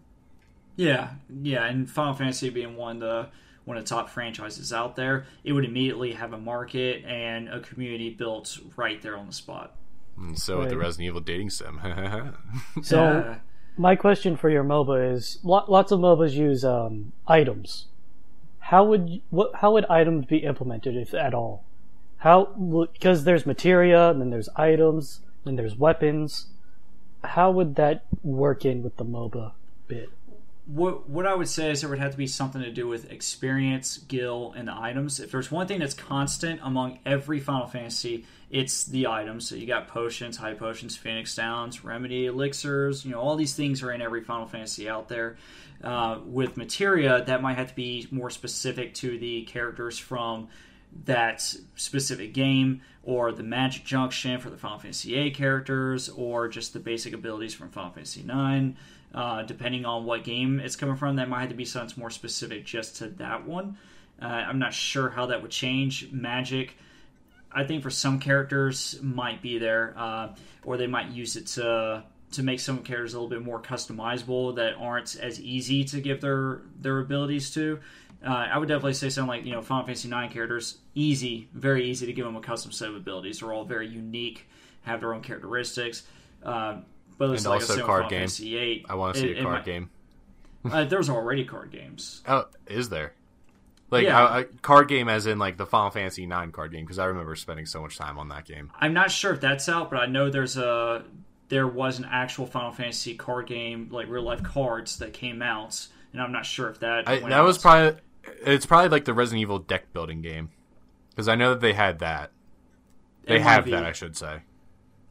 Speaker 2: Yeah, yeah, and Final Fantasy being one of the one of the top franchises out there, it would immediately have a market and a community built right there on the spot.
Speaker 1: And so with the
Speaker 3: Right.
Speaker 1: Resident Evil dating sim,
Speaker 3: So
Speaker 2: Uh,
Speaker 3: my question for your MOBA is: lo- lots of MOBAs use um, items. How would what? How would items be implemented, if at all? How? Because there's materia, and then there's items, then there's weapons. How would that work in with the MOBA bit?
Speaker 2: what what I would say is there would have to be something to do with experience, skill, and the items. If there's one thing that's constant among every Final Fantasy, it's the items. So you got potions, high potions, Phoenix Downs, Remedy elixirs. You know, all these things are in every Final Fantasy out there. Uh, with materia, that might have to be more specific to the characters from that specific game, or the Magic Junction for the Final Fantasy VIII characters, or just the basic abilities from Final Fantasy IX. Uh, depending on what game it's coming from, that might have to be something more specific just to that one. Uh, I'm not sure how that would change. Magic, I think for some characters might be there, uh, or they might use it to to make some characters a little bit more customizable that aren't as easy to give their their abilities to. Uh, I would definitely say something like you know Final Fantasy IX characters easy, very easy to give them a custom set of abilities. They're all very unique, have their own characteristics. Uh, but it's
Speaker 1: And
Speaker 2: like
Speaker 1: also card
Speaker 2: Final
Speaker 1: game.
Speaker 2: Fantasy VIII,
Speaker 1: I want to see
Speaker 2: it-
Speaker 1: a card
Speaker 2: might-
Speaker 1: game.
Speaker 2: uh, there's already card games.
Speaker 1: Oh, is there? Like
Speaker 2: Yeah.
Speaker 1: a, card game, as in like the Final Fantasy Nine card game, because I remember spending so much time on that game.
Speaker 2: I'm not sure if that's out, but I know there's a there was an actual Final Fantasy card game, like real life cards that came out, and I'm not sure if that
Speaker 1: I, that was probably it's probably like the Resident Evil deck building game, because I know that they had that. They have
Speaker 2: be.
Speaker 1: that, I should say.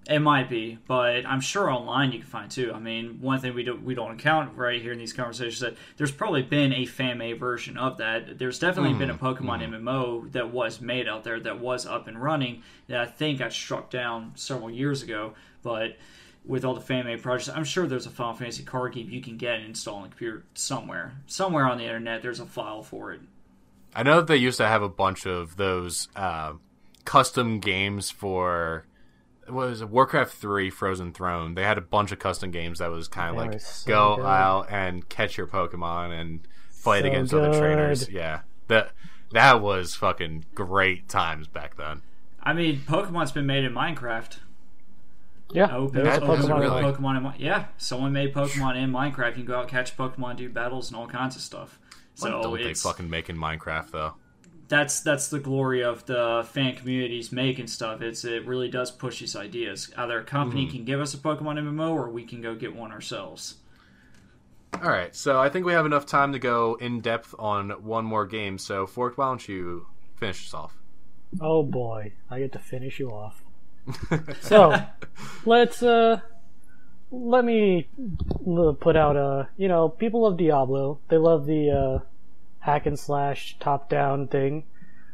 Speaker 2: It might be, but I'm sure online you can find too. I mean, one thing we don't we don't account right here in these conversations is that there's probably been a fan made version of that. There's definitely been a hmm. Pokemon MMO that was made out there that was up and running that I think got struck down several years ago. But with all the fan made projects, I'm sure there's a Final Fantasy card game you can get and install on the computer somewhere. Somewhere on the internet, there's a file for it.
Speaker 1: I know that they used to have a bunch of those uh, custom games for what was it, Warcraft Three Frozen Throne. They had a bunch of custom games that was kind of like
Speaker 3: so
Speaker 1: go
Speaker 3: good.
Speaker 1: out and catch your Pokemon and fight
Speaker 3: So
Speaker 1: against other trainers. Yeah, that that was fucking great times back then.
Speaker 2: I mean, Pokemon's been made in Minecraft.
Speaker 3: Yeah,
Speaker 2: Open,
Speaker 3: there's a
Speaker 1: That- is it
Speaker 3: Pokemon.
Speaker 1: really?
Speaker 3: one.
Speaker 2: Pokemon in Mi- yeah, someone made Pokemon in Minecraft. You can go out catch Pokemon, do battles, and all kinds of stuff.
Speaker 1: Why
Speaker 2: So
Speaker 1: don't they
Speaker 2: it's
Speaker 1: fucking make in Minecraft though?
Speaker 2: that's that's the glory of the fan communities making stuff. It's it really does push these ideas. Either a company
Speaker 1: Mm-hmm.
Speaker 2: can give us a Pokemon MMO, or we can go get one ourselves.
Speaker 1: All right, so I think we have enough time to go in depth on one more game. So, Fork, why don't you finish us off?
Speaker 3: Oh boy, I get to finish you off. so let's uh let me put out a you know people love Diablo. They love the uh hack and slash top down thing.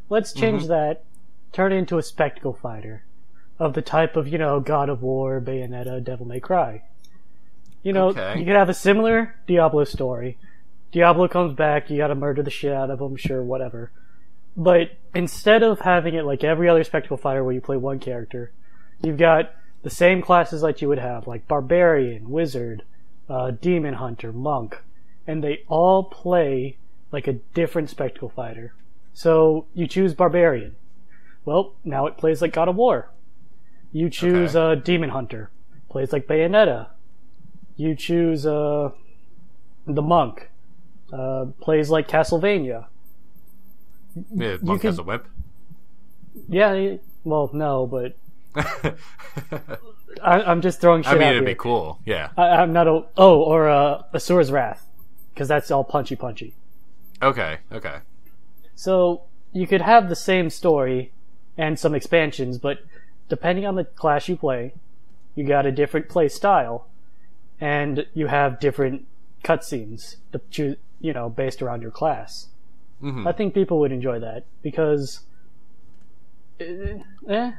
Speaker 3: Let's change that. Turn it into a spectacle fighter of the type of you know God of War, Bayonetta, Devil May Cry. You know,
Speaker 1: Okay.
Speaker 3: you could have a similar Diablo story. Diablo comes back, you gotta murder the shit out of him, sure, whatever. But instead of having it like every other spectacle fighter where you play one character, you've got the same classes that you would have, like barbarian, wizard, uh, demon hunter, monk, and they all play like a different spectacle fighter. So you choose barbarian. Well, now it plays like God of War. You choose
Speaker 1: Okay.
Speaker 3: uh, demon hunter, plays like Bayonetta. You choose uh, the monk, uh, plays like Castlevania.
Speaker 1: Yeah, Monk has a whip.
Speaker 3: Yeah, well, no, but I, I'm just throwing shit
Speaker 1: I mean, it'd
Speaker 3: here.
Speaker 1: be cool. Yeah.
Speaker 3: I, I'm not a oh or uh, Asura's Wrath because that's all punchy punchy.
Speaker 1: Okay. Okay.
Speaker 3: So you could have the same story and some expansions, but depending on the class you play, you got a different play style, and you have different cutscenes to choose, you know, based around your class.
Speaker 1: Mhm.
Speaker 3: I think people would enjoy that because, eh,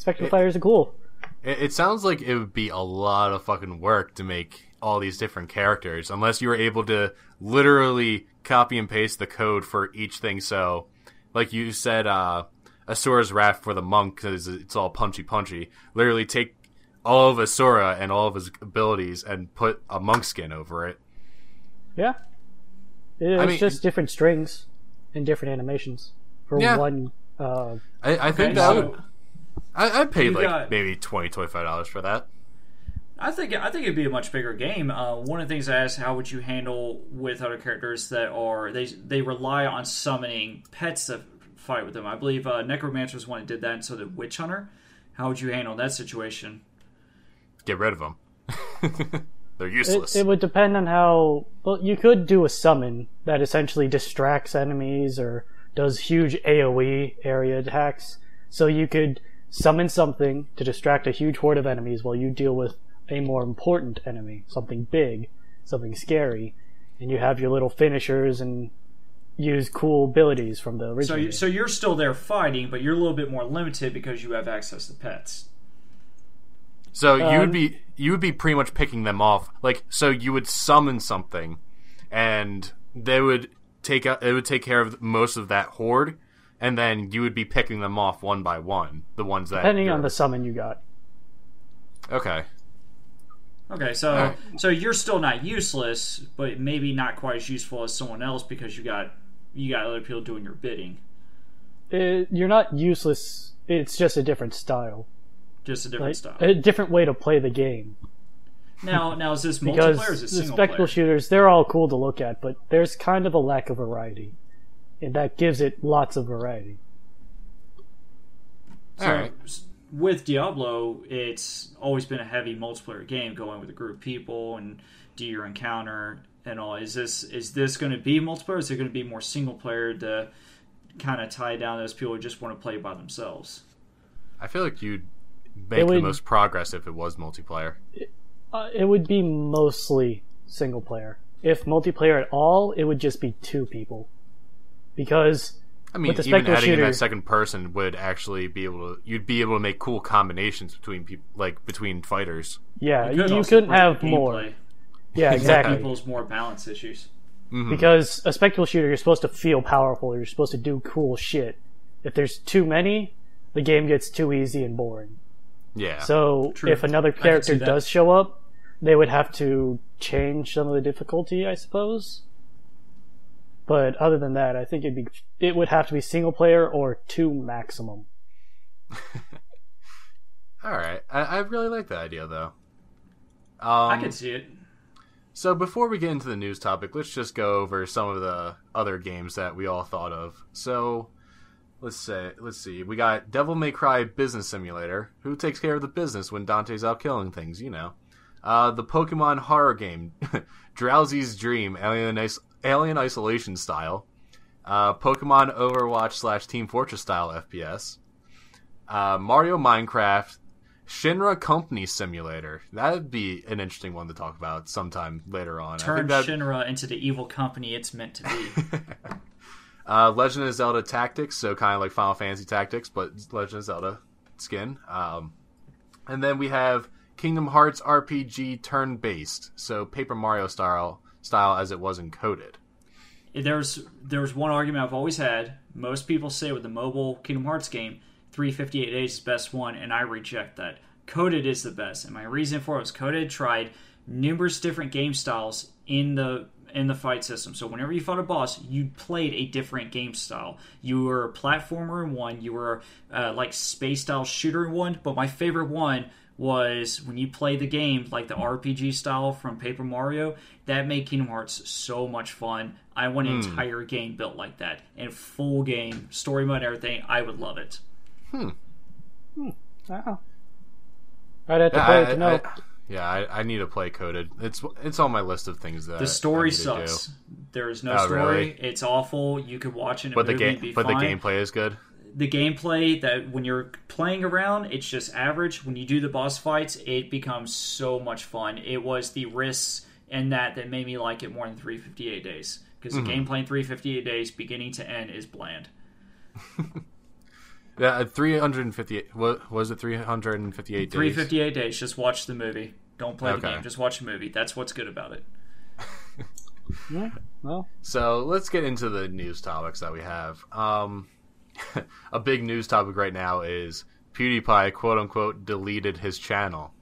Speaker 3: Spectral
Speaker 1: It-
Speaker 3: Fires are cool.
Speaker 1: It, it sounds like it would be a lot of fucking work to make all these different characters, unless you were able to literally copy and paste the code for each thing. So, like you said, uh, Asura's Wrath for the monk because it's all punchy punchy. Literally take all of Asura and all of his abilities and put a monk skin over it.
Speaker 3: Yeah, it's
Speaker 1: mean-
Speaker 3: just different strings and different animations for
Speaker 1: Yeah.
Speaker 3: one. Uh,
Speaker 1: I, I think that would. I, I'd pay
Speaker 2: You
Speaker 1: like
Speaker 2: got-
Speaker 1: maybe 20 dollars for that.
Speaker 2: I think I think it'd be a much bigger game. Uh, one of the things I asked, how would you handle with other characters that are they they rely on summoning pets to fight with them? I believe uh, Necromancer's one that did that, and so did Witch Hunter. How would you handle that situation?
Speaker 1: Get rid of them. They're
Speaker 3: It,
Speaker 1: useless.
Speaker 3: it would depend on how. Well, you could do a summon that essentially distracts enemies or does huge AoE area attacks. So you could summon something to distract a huge horde of enemies while you deal with a more important enemy, something big, something scary, and you have your little finishers and use cool abilities from the
Speaker 2: So
Speaker 3: original.
Speaker 2: you, so you're still there fighting, but you're a little bit more limited because you have access to pets.
Speaker 1: So you would
Speaker 3: Um,
Speaker 1: be you would be pretty much picking them off. Like so you would summon something and they would take out it would take care of most of that horde and then you would be picking them off one by one. The ones that
Speaker 3: Depending on
Speaker 1: you're-
Speaker 3: the summon you got.
Speaker 1: Okay.
Speaker 2: Okay, so
Speaker 1: Alright.
Speaker 2: so you're still not useless, but maybe not quite as useful as someone else because you got you got other people doing your bidding.
Speaker 3: It, you're not useless. It's just a different style,
Speaker 2: Just a different
Speaker 3: like,
Speaker 2: style.
Speaker 3: a different way to play the game.
Speaker 2: Now, now is this
Speaker 3: because
Speaker 2: multiplayer? Or is it
Speaker 3: the
Speaker 2: single
Speaker 3: spectacle
Speaker 2: player?
Speaker 3: shooters they're all cool to look at but there's kind of a lack of variety and that gives it lots of variety
Speaker 2: So,
Speaker 1: All right.
Speaker 2: With Diablo, it's always been a heavy multiplayer game, going with a group of people and do your encounter and all. Is this is this going to be multiplayer? Or is it going to be more single player to kind of tie down those people who just want to play by themselves?
Speaker 1: I feel like you'd make
Speaker 3: It
Speaker 1: the most progress if it was multiplayer.
Speaker 3: uh, it would be mostly single player if multiplayer at all it would just be two people because
Speaker 1: I mean,
Speaker 3: With the
Speaker 1: even
Speaker 3: spectacle
Speaker 1: adding in that second person would actually be able to. You'd be able to make cool combinations between people, like between fighters.
Speaker 3: yeah you,
Speaker 2: could
Speaker 3: you couldn't have more
Speaker 2: gameplay.
Speaker 3: yeah exactly
Speaker 2: People's more balance issues.
Speaker 1: Mhm.
Speaker 3: because a spectacle shooter you're supposed to feel powerful you're supposed to do cool shit if there's too many the game gets too easy and boring
Speaker 1: Yeah.
Speaker 3: So
Speaker 2: True.
Speaker 3: if another character does show up, they would have to change some of the difficulty, I suppose. But other than that, I think it'd be it would have to be single player or two maximum.
Speaker 1: All right. I, I really like that idea though. Um,
Speaker 2: I can see it.
Speaker 1: So before we get into the news topic, let's just go over some of the other games that we all thought of. So let's say let's see. We got Devil May Cry Business Simulator. Who takes care of the business when Dante's out killing things? You know. Uh, the Pokemon horror game, Drowzee's Dream, Alien, Is- Alien Isolation style. Uh, Pokemon Overwatch slash Team Fortress style FPS. Uh, Mario Minecraft, Shinra Company Simulator. That'd be an interesting one to talk about sometime later on. I
Speaker 2: Turn Shinra into the evil company it's meant to be.
Speaker 1: uh, Legend of Zelda Tactics, so kind of like Final Fantasy Tactics, but Legend of Zelda skin. Um, and then we have Kingdom Hearts RPG turn based, so Paper Mario style style as it was encoded.
Speaker 2: there's there's one argument I've always had. Most people say with the mobile Kingdom Hearts game, 358 days is the best one, and I reject that. Coded is the best, and my reason for it was Coded tried numerous different game styles in the in the fight system. So whenever you fought a boss, you played a different game style. You were a platformer in one, you were uh, like space style shooter in one, but my favorite one was when you play the game like the RPG style from Paper Mario. That made Kingdom Hearts so much fun. I want an entire game built like that and full game story mode and everything. I would love it.
Speaker 1: Hmm. hmm.
Speaker 3: Oh. I'd have to
Speaker 1: Yeah,
Speaker 3: play
Speaker 1: I,
Speaker 3: it to know.
Speaker 1: I- yeah, I, I need to play coded. It's it's on my list of things that
Speaker 2: The story
Speaker 1: need to
Speaker 2: sucks.
Speaker 1: do.
Speaker 2: There is no
Speaker 1: Oh,
Speaker 2: story.
Speaker 1: really?
Speaker 2: It's awful. You could watch it in a
Speaker 1: But the
Speaker 2: movie and
Speaker 1: game,
Speaker 2: be
Speaker 1: but the gameplay is good.
Speaker 2: The gameplay that when you're playing around, it's just average. When you do the boss fights, it becomes so much fun. It was the risks and that that made me like it more than 358 days because
Speaker 1: Mm-hmm.
Speaker 2: the gameplay in 358 days, beginning to end, is bland.
Speaker 1: Yeah, uh, three hundred and fifty. What was it? Three hundred and fifty-eight days.
Speaker 2: 358 days. Just watch the movie. Don't play the game. Just watch the movie. That's what's good about it.
Speaker 3: Yeah, well,
Speaker 1: So let's get into the news topics that we have. Um, a big news topic right now is PewDiePie quote unquote deleted his channel.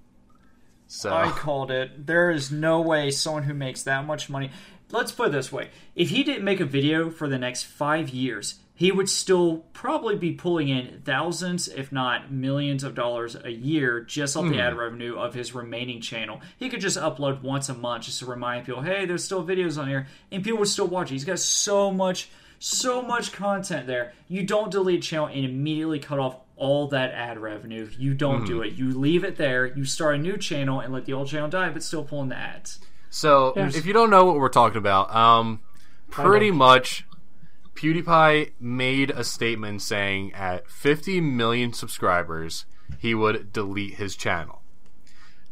Speaker 1: So
Speaker 2: I called it. There is no way someone who makes that much money. Let's put it this way: if he didn't make a video for the next five years, he would still probably be pulling in thousands, if not millions, of dollars a year just off the hmm. ad revenue of his remaining channel. He could just upload once a month just to remind people, "Hey, there's still videos on here," and people would still watch it. He's got so much, so much content there. You don't delete a channel and immediately cut off all that ad revenue. You don't do it. You leave it there. You start a new channel and let the old channel die, but still pulling the ads.
Speaker 1: So,
Speaker 3: Yes.
Speaker 1: if you don't know what we're talking about, um, pretty much, PewDiePie made a statement saying at 50 million subscribers, he would delete his channel.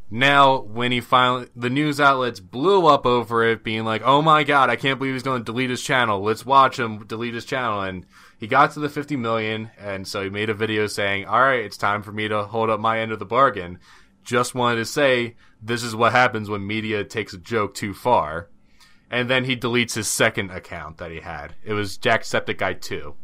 Speaker 1: Now, when he finally, the news outlets blew up over it, being like, "Oh my god, I can't believe he's going to delete his channel. Let's watch him delete his channel." And he got to the 50 million, and so he made a video saying, "All right, it's time for me to hold up my end of the bargain." Just wanted to say, this is what happens when media takes a joke too far. And then he deletes his second account that he had. It was Jacksepticeye 2.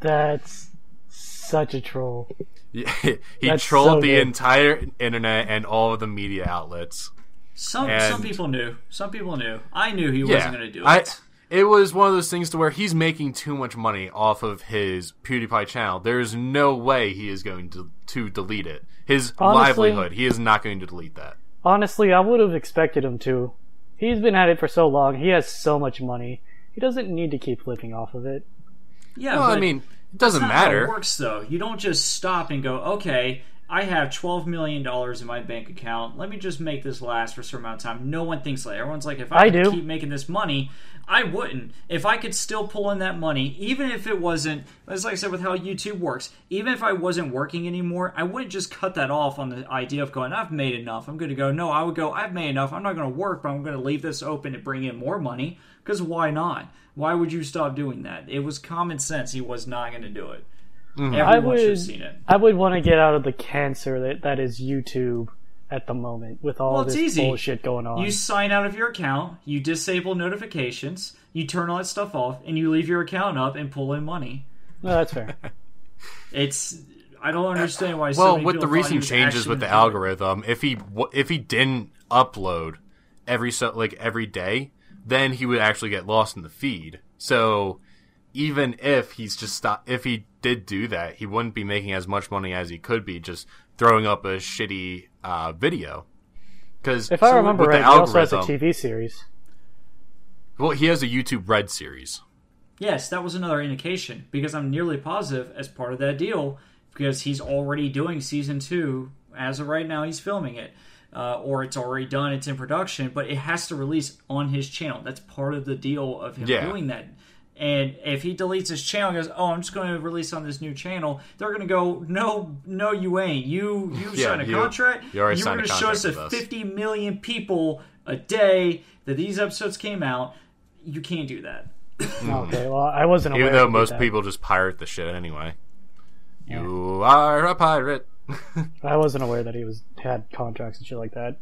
Speaker 3: that's such a troll.
Speaker 1: he
Speaker 3: That's
Speaker 1: trolled
Speaker 3: so
Speaker 1: the
Speaker 3: good.
Speaker 1: entire internet and all of the media outlets.
Speaker 2: Some
Speaker 1: And-
Speaker 2: some people knew. Some people knew. I knew he
Speaker 1: Yeah,
Speaker 2: wasn't going to do it.
Speaker 1: I, it was one of those things to where he's making too much money off of his PewDiePie channel. There's no way he is going to, to delete it. His
Speaker 3: Honestly-
Speaker 1: livelihood, he is not going to delete that.
Speaker 3: Honestly, I would have expected him to. He's been at it for so long. He has so much money. He doesn't need to keep living off of it.
Speaker 2: yeah,
Speaker 1: Well,
Speaker 2: but
Speaker 1: I mean, it doesn't
Speaker 2: that's not how it
Speaker 1: matter.
Speaker 2: works though. You don't just stop and go, okay, I have twelve million dollars in my bank account. Let me just make this last for a certain amount of time. No one thinks like everyone's like, if I,
Speaker 3: I
Speaker 2: could
Speaker 3: do.
Speaker 2: keep making this money, I wouldn't. If I could still pull in that money, even if it wasn't, as like I said with how YouTube works, even if I wasn't working anymore, I wouldn't just cut that off on the idea of going, I've made enough. I'm going to go. No, I would go. I've made enough. I'm not going to work, but I'm going to leave this open to bring in more money. Because why not? Why would you stop doing that? It was common sense. He was not going to do it.
Speaker 1: Mm-hmm.
Speaker 2: Everyone
Speaker 3: I
Speaker 2: should have
Speaker 3: would-
Speaker 2: seen it.
Speaker 3: I would want to get out of the cancer that, that is YouTube at the moment with all
Speaker 2: Well, it's
Speaker 3: this
Speaker 2: easy.
Speaker 3: bullshit going on.
Speaker 2: You sign out of your account, you disable notifications, you turn all that stuff off, and you leave your account up and pull in money.
Speaker 3: No, that's fair.
Speaker 2: It's I don't understand why. so
Speaker 1: well,
Speaker 2: many
Speaker 1: with the
Speaker 2: people
Speaker 1: recent changes with the
Speaker 2: gonna do it.
Speaker 1: algorithm, if he if he didn't upload every so like every day, then he would actually get lost in the feed. So even if he's just stop, if he did do that, he wouldn't be making as much money as he could be just throwing up a shitty uh, video. Because
Speaker 3: If I remember right, he also has a TV series.
Speaker 1: well, he has a YouTube Red series.
Speaker 2: Yes, that was another indication because I'm nearly positive as part of that deal because he's already doing season two as of right now. He's filming it. Uh, or it's already done, it's in production, but it has to release on his channel. That's part of the deal of him
Speaker 1: Yeah.
Speaker 2: doing that. And if he deletes his channel and goes, "Oh, I'm just going to release on this new channel," they're going to go, "No, no, you ain't. You you
Speaker 1: Yeah,
Speaker 2: signed a
Speaker 1: you-
Speaker 2: contract.
Speaker 1: you already
Speaker 2: were
Speaker 1: signed a
Speaker 2: going to show us to
Speaker 1: contract us."
Speaker 2: 50 million people a day that these episodes came out. You can't do that."
Speaker 3: Okay, well, I wasn't aware.
Speaker 1: Even though
Speaker 3: he
Speaker 1: most
Speaker 3: that.
Speaker 1: people just pirate the shit anyway. You are a pirate.
Speaker 3: I wasn't aware that he was had contracts and shit like that.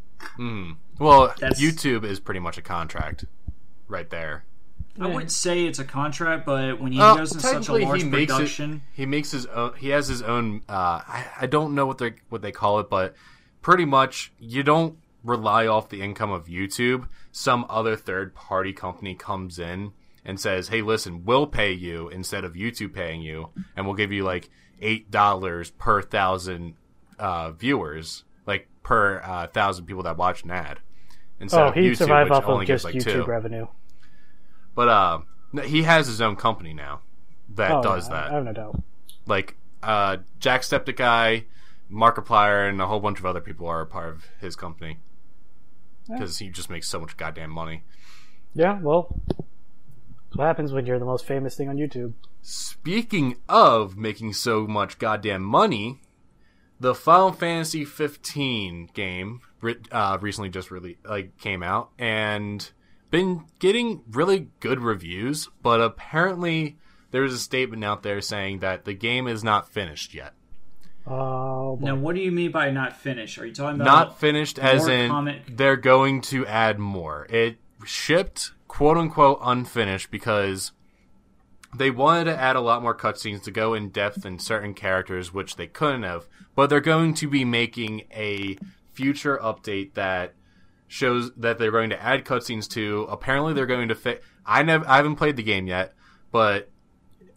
Speaker 1: Well,
Speaker 2: That's-
Speaker 1: YouTube is pretty much a contract, right there.
Speaker 2: I wouldn't say it's a contract, but when he
Speaker 1: Uh,
Speaker 2: goes in such a large
Speaker 1: he makes
Speaker 2: production,
Speaker 1: it. He makes his own. He has his own. Uh, I, I don't know what they what they call it, but pretty much you don't rely off the income of YouTube. Some other third party company comes in and says, "Hey, listen, we'll pay you instead of YouTube paying you, and we'll give you like eight dollars per thousand uh, viewers, like per uh, thousand people that watch an ad." Instead
Speaker 3: Oh, he'd
Speaker 1: YouTube,
Speaker 3: survive off of just
Speaker 1: like
Speaker 3: YouTube
Speaker 1: two.
Speaker 3: revenue.
Speaker 1: But uh, he has his own company now that
Speaker 3: Oh,
Speaker 1: does
Speaker 3: yeah,
Speaker 1: that
Speaker 3: I have no doubt.
Speaker 1: like uh Jacksepticeye Markiplier and a whole bunch of other people are a part of his company because he just makes so much goddamn money.
Speaker 3: Yeah, well, what happens when you're the most famous thing on YouTube?
Speaker 1: Speaking of making so much goddamn money, the Final Fantasy 15 game uh, recently just really like came out and been getting really good reviews, but apparently there's a statement out there saying that the game is not finished yet.
Speaker 3: Oh,
Speaker 2: Now, what do you mean by not finished? Are you talking about
Speaker 1: Not finished as in
Speaker 2: comic-
Speaker 1: they're going to add more. It shipped quote unquote unfinished because they wanted to add a lot more cutscenes to go in depth in certain characters, which they couldn't have. But they're going to be making a future update that shows that they're going to add cutscenes to. Apparently, they're going to fix. I never, I haven't played the game yet, but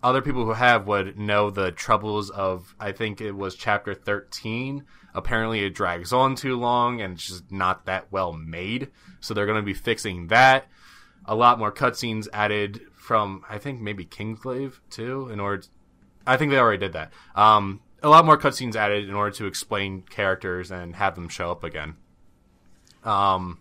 Speaker 1: other people who have would know the troubles of. I think it was chapter thirteen. Apparently, it drags on too long and it's just not that well made. So they're going to be fixing that. A lot more cutscenes added from I think maybe Kingsglaive too. In order, to, I think they already did that. Um, a lot more cutscenes added in order to explain characters and have them show up again. Um,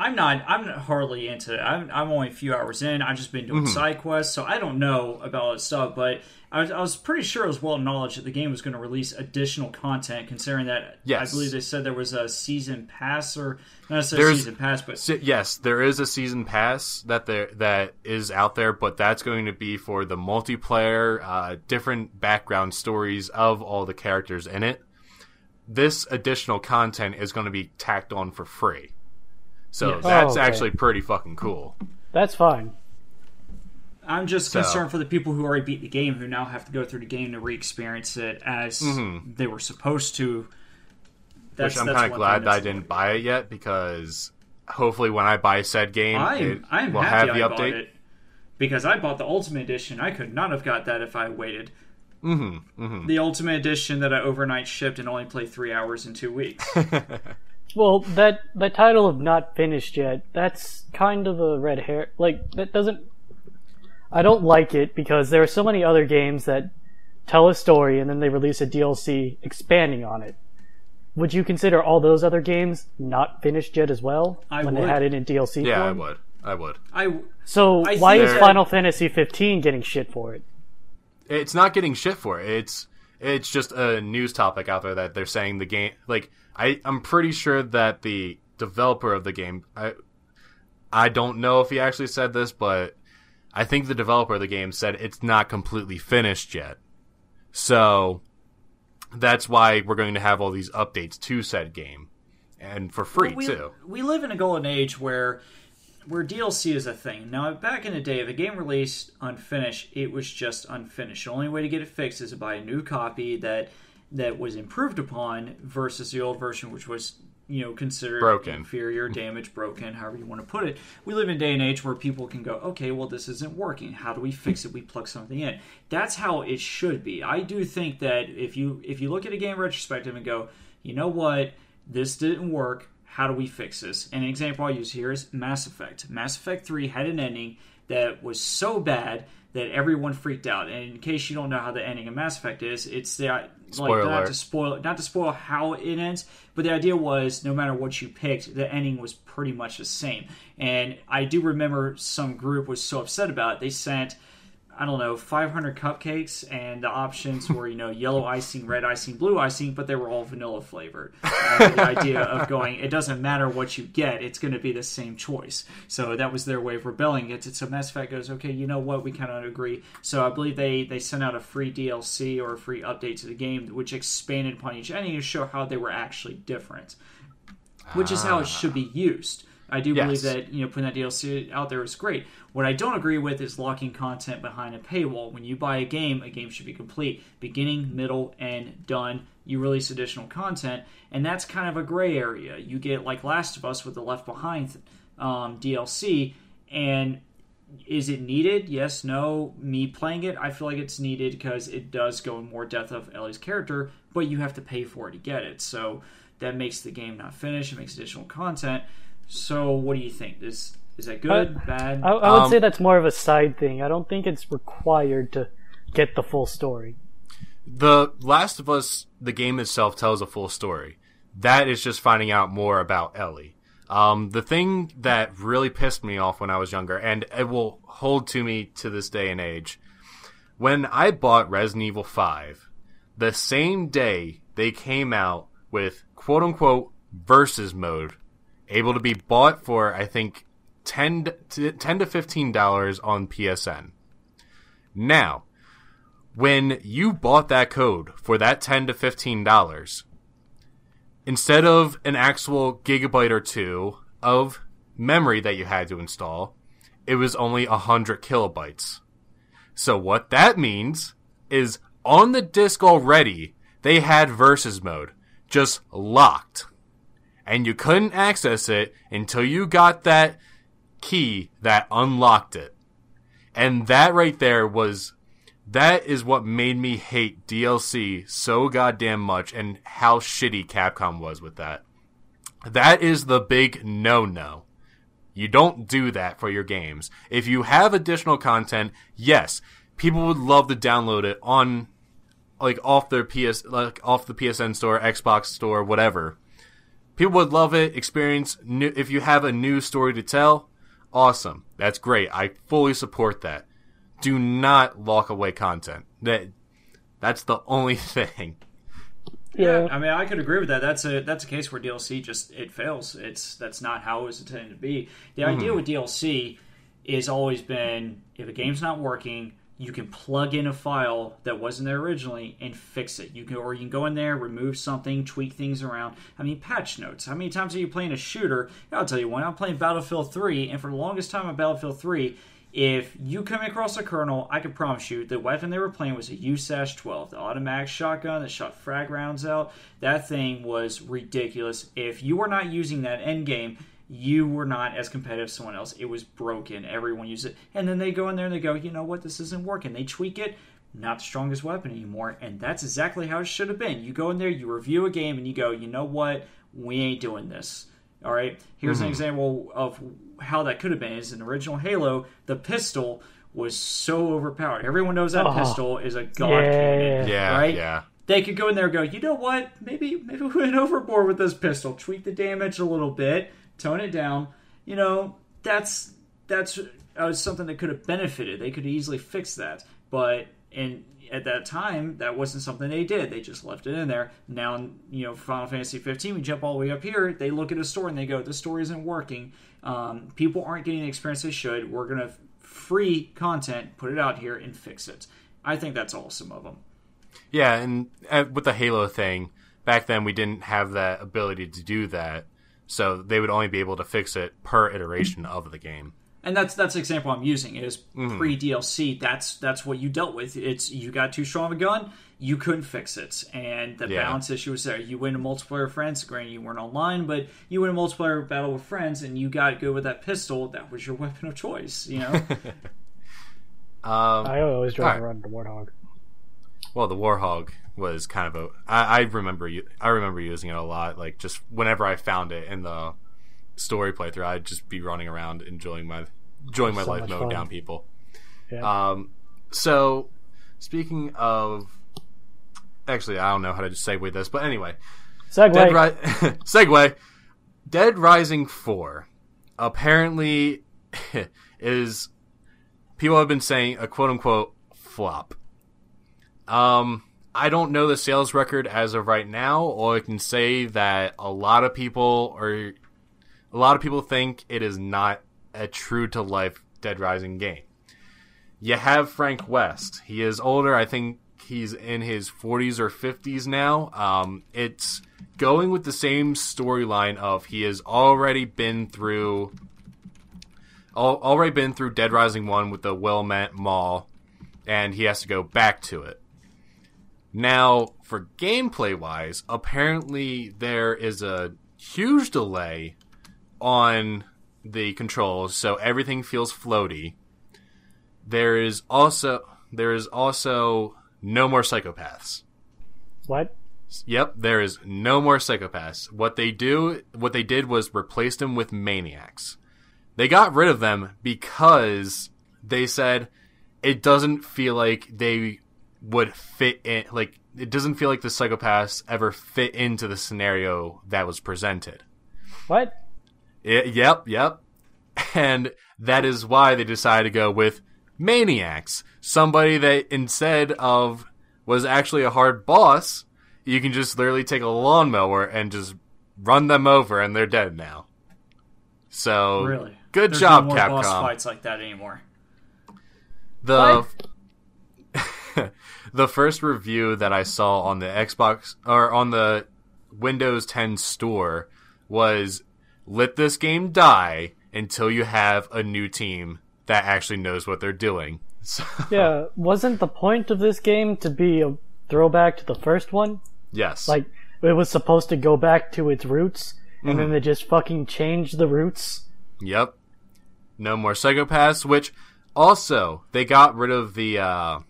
Speaker 2: I'm not. I'm hardly into it. I'm, I'm only a few hours in. I've just been
Speaker 1: Mm-hmm.
Speaker 2: doing side quests, so I don't know about all that stuff. But I was, I was pretty sure it was well acknowledged that the game was going to release additional content. Considering that,
Speaker 1: Yes.
Speaker 2: I believe they said there was a season pass or not necessarily season pass, but
Speaker 1: Si- yes, there is a season pass that there that is out there, but that's going to be for the multiplayer, uh, different background stories of all the characters in it. This additional content is going to be tacked on for free, so
Speaker 2: Yes.
Speaker 1: that's
Speaker 3: Oh, okay.
Speaker 1: actually pretty fucking cool.
Speaker 3: That's fine.
Speaker 2: I'm just
Speaker 1: So-
Speaker 2: concerned for the people who already beat the game who now have to go through the game to re-experience it as they were supposed to. That's,
Speaker 1: Mm-hmm. Which I'm kind of glad that I didn't buy it yet because hopefully when I buy said game,
Speaker 2: I'm
Speaker 1: it
Speaker 2: I'm
Speaker 1: will
Speaker 2: happy
Speaker 1: have the
Speaker 2: I
Speaker 1: update.
Speaker 2: bought it because I bought the Ultimate Edition. I could not have got that if I waited. Mm-hmm, mm-hmm. The Ultimate Edition that I overnight shipped and only played three hours in two weeks.
Speaker 3: Well, that the title of not finished yet, that's kind of a red hair. Like that doesn't. I don't like it because there are so many other games that tell a story and then they release a DLC expanding on it. Would you consider all those other games not finished yet as well
Speaker 2: I
Speaker 3: when
Speaker 2: would.
Speaker 3: they had it in DLC
Speaker 1: Yeah, I would. I would.
Speaker 2: I
Speaker 3: So
Speaker 2: I
Speaker 3: why is Final Fantasy 15 getting shit for it?
Speaker 1: It's not getting shit for it. It's it's just a news topic out there that they're saying the game like I I'm pretty sure that the developer of the game I I don't know if he actually said this, but I think the developer of the game said it's not completely finished yet. So that's why we're going to have all these updates to said game and for free
Speaker 2: we,
Speaker 1: too.
Speaker 2: we live in a golden age where where DLC is a thing. Now, back in the day, if a game released unfinished, it was just unfinished. The only way to get it fixed is to buy a new copy that that was improved upon versus the old version, which was you know considered
Speaker 1: Broken.
Speaker 2: inferior, damaged, broken, however you want to put it. We live in a day and age where people can go, okay, well, this isn't working. How do we fix it? We plug something in. That's how it should be. I do think that if you if you look at a game retrospective and go, you know what, this didn't work. How do we fix this? And an example I use here is Mass Effect. Mass Effect 3 had an ending that was so bad that everyone freaked out. And in case you don't know how the ending of Mass Effect is, it's the like
Speaker 1: Spoiler
Speaker 2: not
Speaker 1: alert.
Speaker 2: to spoil not to spoil how it ends, but the idea was no matter what you picked, the ending was pretty much the same. And I do remember some group was so upset about it, they sent I don't know, 500 cupcakes, and the options were, you know, yellow icing, red icing, blue icing, but they were all vanilla flavored. Uh, the idea of going, it doesn't matter what you get, it's going to be the same choice. So that was their way of rebelling against it. So Mass Effect goes, okay, you know what, we kind of agree. So I believe they, they sent out a free DLC or a free update to the game, which expanded upon each ending to show how they were actually different, which is how it should be used. I do believe that you know putting that DLC out there is great. What I don't agree with is locking content behind a paywall. When you buy a game, a game should be complete, beginning, middle, and done. You release additional content, and that's kind of a gray area. You get like Last of Us with the Left Behind um, DLC, and is it needed? Yes, no. Me playing it, I feel like it's needed because it does go in more depth of Ellie's character, but you have to pay for it to get it. So that makes the game not finished. It makes additional content. So what do you think? Is is that good? bad?
Speaker 3: I, I would
Speaker 1: Um,
Speaker 3: say that's more of a side thing. I don't think it's required to get the full story.
Speaker 1: the Last of Us, the game itself tells a full story. That is just finding out more about Ellie. Um, the thing that really pissed me off when I was younger, and it will hold to me to this day and age, when I bought Resident Evil 5, the same day they came out with quote unquote versus mode, able to be bought for, I think, 10 to, 10 to $15 on PSN. Now, when you bought that code for that 10 to 15 dollars instead of an actual gigabyte or two of memory that you had to install it was only 100 kilobytes so what that means is on the disk already they had versus mode just locked and you couldn't access it until you got that key that unlocked it and that right there was that is what made me hate DLC so goddamn much and how shitty Capcom was with that. That is the big no no. You don't do that for your games. If you have additional content, yes, people would love to download it on like off their PS like off the PSN store, Xbox store, whatever. People would love it, experience new if you have a new story to tell, awesome. That's great. I fully support that do not lock away content. That that's the only thing.
Speaker 2: Yeah. I mean, I could agree with that. That's a that's a case where DLC just it fails. It's that's not how it was intended to be. The mm-hmm. idea with DLC is always been if a game's not working, you can plug in a file that wasn't there originally and fix it. You can or you can go in there, remove something, tweak things around. I mean, patch notes. How many times are you playing a shooter? I'll tell you one. I'm playing Battlefield 3, and for the longest time on Battlefield 3, if you come across a colonel, I can promise you the weapon they were playing was a USAS 12, the automatic shotgun that shot frag rounds out. That thing was ridiculous. If you were not using that end game, you were not as competitive as someone else. It was broken. Everyone used it. And then they go in there and they go, you know what, this isn't working. They tweak it, not the strongest weapon anymore. And that's exactly how it should have been. You go in there, you review a game, and you go, you know what, we ain't doing this. All right. Here's mm-hmm. an example of how that could have been. Is in original Halo, the pistol was so overpowered. Everyone knows that oh, pistol is a god yeah. cannon.
Speaker 1: Yeah.
Speaker 2: Right.
Speaker 1: Yeah.
Speaker 2: They could go in there and go, you know what? Maybe maybe we went overboard with this pistol. Tweak the damage a little bit, tone it down. You know, that's that's uh, something that could have benefited. They could easily fix that, but in at that time, that wasn't something they did. They just left it in there. Now, you know, Final Fantasy 15, we jump all the way up here. They look at a story and they go, "The story isn't working. Um, people aren't getting the experience they should. We're gonna free content, put it out here, and fix it." I think that's awesome of them.
Speaker 1: Yeah, and uh, with the Halo thing, back then we didn't have that ability to do that, so they would only be able to fix it per iteration of the game
Speaker 2: and that's that's the example I'm using is mm. pre DLC. That's that's what you dealt with. It's you got too strong of a gun, you couldn't fix it, and the yeah. balance issue was there. You win a multiplayer friends, granted you weren't online, but you win a multiplayer battle with friends, and you got good with that pistol. That was your weapon of choice. You know.
Speaker 3: um, I always drive right. around the Warthog.
Speaker 1: Well, the Warthog was kind of a. I, I remember you. I remember using it a lot. Like just whenever I found it in the story playthrough, I'd just be running around enjoying my enjoying my so life mowing down people. Yeah. Um, so speaking of, actually, I don't know how to just segue this, but anyway,
Speaker 3: segue.
Speaker 1: Dead Ri- segue. Dead Rising Four apparently is people have been saying a quote unquote flop. Um, I don't know the sales record as of right now. All I can say that a lot of people are a lot of people think it is not a true to life Dead Rising game. You have Frank West. He is older. I think he's in his 40s or 50s now. Um, it's going with the same storyline of he has already been through already been through Dead Rising 1 with the Willamette Mall and he has to go back to it. Now, for gameplay wise, apparently there is a huge delay on the controls, so everything feels floaty. There is also there is also no more psychopaths.
Speaker 3: What?
Speaker 1: Yep, there is no more psychopaths. What they do, what they did was replace them with maniacs. They got rid of them because they said it doesn't feel like they would fit in. Like it doesn't feel like the Psychopaths ever fit into the scenario that was presented.
Speaker 3: What?
Speaker 1: I- yep, yep. And that is why they decided to go with maniacs. Somebody that instead of was actually a hard boss, you can just literally take a lawnmower and just run them over and they're dead now. So
Speaker 2: Really?
Speaker 1: good
Speaker 2: There's
Speaker 1: job,
Speaker 2: no more boss
Speaker 1: Capcom.
Speaker 2: fights like that anymore.
Speaker 1: The the first review that I saw on the Xbox or on the Windows 10 store was let this game die until you have a new team that actually knows what they're doing. So,
Speaker 3: Yeah, wasn't the point of this game to be a throwback to the first one?
Speaker 1: yes.
Speaker 3: Like, it was supposed to go back to its roots, and
Speaker 1: Mm-hmm.
Speaker 3: then they just fucking changed the roots?
Speaker 1: Yep. No more psychopaths, which also they got rid of the uh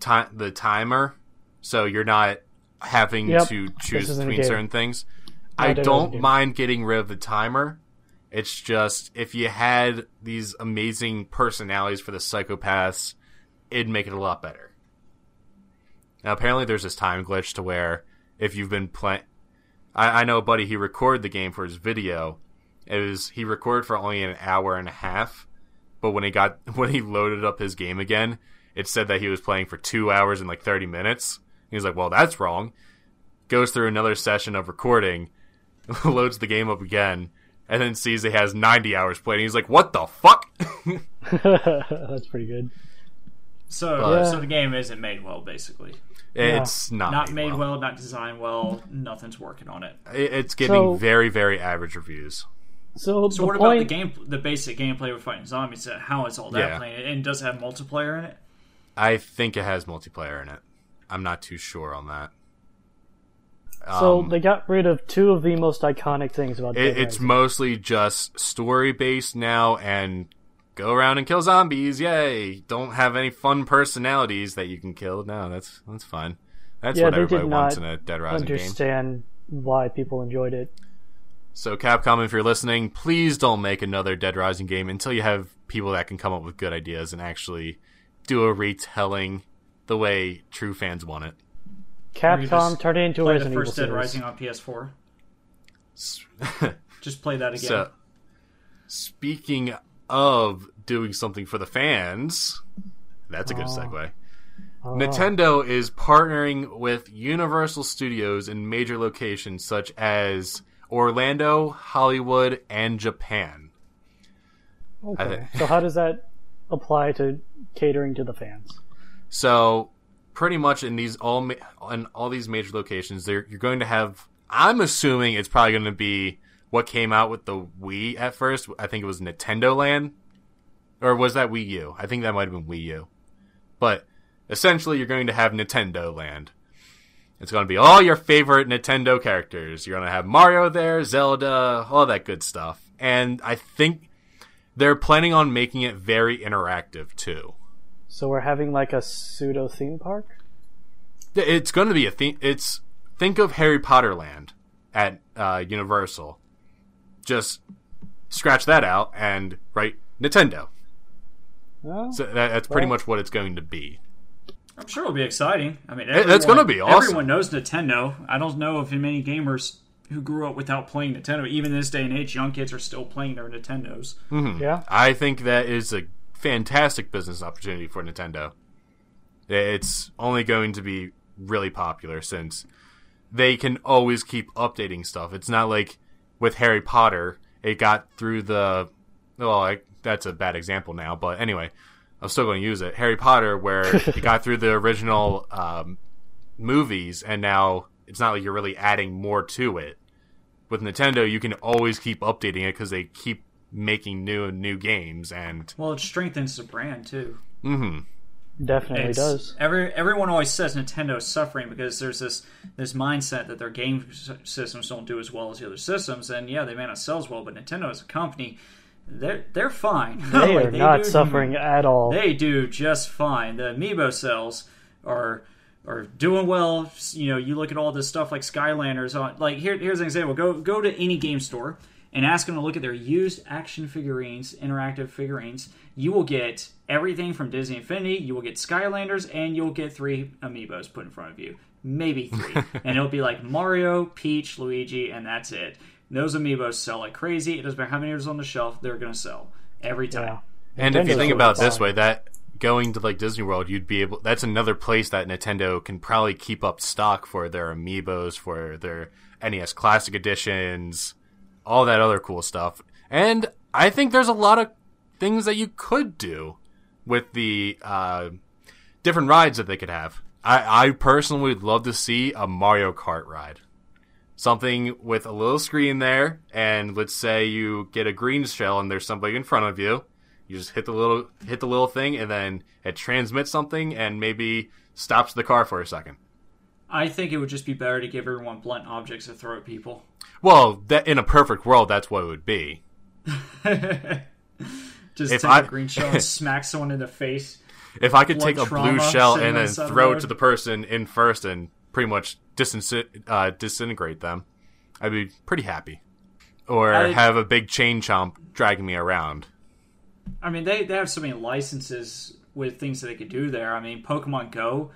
Speaker 1: time the timer, so you're not having
Speaker 3: Yep.
Speaker 1: to choose between certain things.
Speaker 3: No,
Speaker 1: I don't mind getting rid of the timer. It's just if you had these amazing personalities for the psychopaths, it'd make it a lot better. Now apparently there's this time glitch to where if you've been playing I, I know a buddy he recorded the game for his video. It was he recorded for only an hour and a half, but when he got when he loaded up his game again, it said that he was playing for two hours and like thirty minutes. He was like, "Well, that's wrong." Goes through another session of recording, loads the game up again, and then sees it has ninety hours played. And he's like, "What the fuck?"
Speaker 3: That's pretty good.
Speaker 2: So,
Speaker 1: But-
Speaker 2: so the game isn't made well, basically.
Speaker 1: it's not
Speaker 2: Not
Speaker 1: made
Speaker 2: made
Speaker 1: well.
Speaker 2: well, not designed well. Nothing's working on it.
Speaker 1: It- It's getting
Speaker 3: So-
Speaker 1: very very average reviews.
Speaker 3: So,
Speaker 2: So what
Speaker 3: point,
Speaker 2: about the game, the basic gameplay with fighting zombies? How is all that
Speaker 1: Yeah.
Speaker 2: playing? And does it have multiplayer in it?
Speaker 1: I think it has multiplayer in it. I'm not too sure on that.
Speaker 3: So
Speaker 1: Um,
Speaker 3: they got rid of two of the most iconic things about
Speaker 1: It, it's mostly just story based now and go around and kill zombies. Yay! Don't have any fun personalities that you can kill. No, that's that's fine. That's
Speaker 3: Yeah,
Speaker 1: what everybody
Speaker 3: did
Speaker 1: wants in a Dead Rising game.
Speaker 3: understand why people enjoyed it.
Speaker 1: So Capcom, if you're listening, please don't make another Dead Rising game until you have people that can come up with good ideas and actually do a retelling the way true fans want it.
Speaker 2: you
Speaker 3: Capcom
Speaker 2: just
Speaker 3: turned it into a
Speaker 2: Play the
Speaker 3: Resident Evil
Speaker 2: first Dead
Speaker 3: series.
Speaker 2: Rising on PS4. Just play that again.
Speaker 1: So, speaking of doing something for the fans, that's a good
Speaker 3: Oh.
Speaker 1: segue.
Speaker 3: Oh.
Speaker 1: Nintendo is partnering with Universal Studios in major locations such as Orlando, Hollywood, and Japan.
Speaker 3: Okay.
Speaker 1: I-
Speaker 3: so how does that apply to catering to the fans?
Speaker 1: So, pretty much in these all in all these major locations, there you're going to have. I'm assuming it's probably going to be what came out with the Wii at first. I think it was Nintendo Land, or was that Wii U? I think that might have been Wii U. But essentially, you're going to have Nintendo Land. It's going to be all your favorite Nintendo characters. You're going to have Mario there, Zelda, all that good stuff. And I think they're planning on making it very interactive too.
Speaker 3: So we're having like a pseudo theme park?
Speaker 1: It's going to be a theme. It's think of Harry Potter Land at uh, Universal. Just scratch that out and write Nintendo.
Speaker 3: Oh,
Speaker 1: So that, that's pretty
Speaker 3: Well-
Speaker 1: much what it's going to be.
Speaker 2: I'm sure it'll be exciting. I mean,
Speaker 1: that's
Speaker 2: everyone-
Speaker 1: gonna be awesome.
Speaker 2: Everyone knows Nintendo. I don't know if many gamers who grew up without playing Nintendo, even this day and age, young kids are still playing their Nintendos.
Speaker 3: yeah.
Speaker 1: I think that is a fantastic business opportunity for Nintendo. It's only going to be really popular since they can always keep updating stuff. It's not like with Harry Potter, it got through the. Well, I, that's a bad example now, but anyway, I'm still going to use it. Harry Potter, where it got through the original um, movies, and now it's not like you're really adding more to it. With Nintendo, you can always keep updating it because they keep making new and new games, and
Speaker 2: Well, it strengthens the brand too.
Speaker 1: Mm-hmm.
Speaker 3: Definitely
Speaker 2: It's-
Speaker 3: does.
Speaker 2: Every everyone always says Nintendo is suffering because there's this this mindset that their game systems don't do as well as the other systems, and yeah, they may not sell as well, but Nintendo as a company, they're they're fine.
Speaker 3: They
Speaker 2: Like,
Speaker 3: are not
Speaker 2: do-
Speaker 3: suffering at all.
Speaker 2: They do just fine. The amiibo sales are are doing well. You know, you look at all this stuff like Skylanders on. Like here, here's an example. Go go to any game store and ask them to look at their used action figurines, interactive figurines, you will get everything from Disney Infinity. You will get Skylanders, and you'll get three amiibos put in front of you, maybe three, and it'll be like Mario, Peach, Luigi, and that's it. Those amiibos sell like crazy. It doesn't matter how many are on the shelf; they're going to sell every time.
Speaker 3: Yeah.
Speaker 1: And if you think about it this way, that going to like Disney World, you'd be able. That's another place that Nintendo can probably keep up stock for their amiibos, for their NES Classic editions, all that other cool stuff. And I think there's a lot of things that you could do with the uh, different rides that they could have. I, I personally would love to see a Mario Kart ride. Something with a little screen there, and let's say you get a green shell and there's somebody in front of you. You just hit the little hit the little thing, and then it transmits something, and maybe stops the car for a second.
Speaker 2: I think it would just be better to give everyone blunt objects to throw at people.
Speaker 1: Well, that in a perfect world, that's what it would be.
Speaker 2: Just
Speaker 1: If
Speaker 2: take
Speaker 1: I-
Speaker 2: a green shell and smack someone in the face.
Speaker 1: If I could take a blue shell and then
Speaker 2: the the
Speaker 1: throw it to the person in first and pretty much disin- uh, disintegrate them, I'd be pretty happy. Or
Speaker 2: I-
Speaker 1: have a big chain chomp dragging me around.
Speaker 2: I mean, they, they have so many licenses with things that they could do there. I mean, Pokemon Go.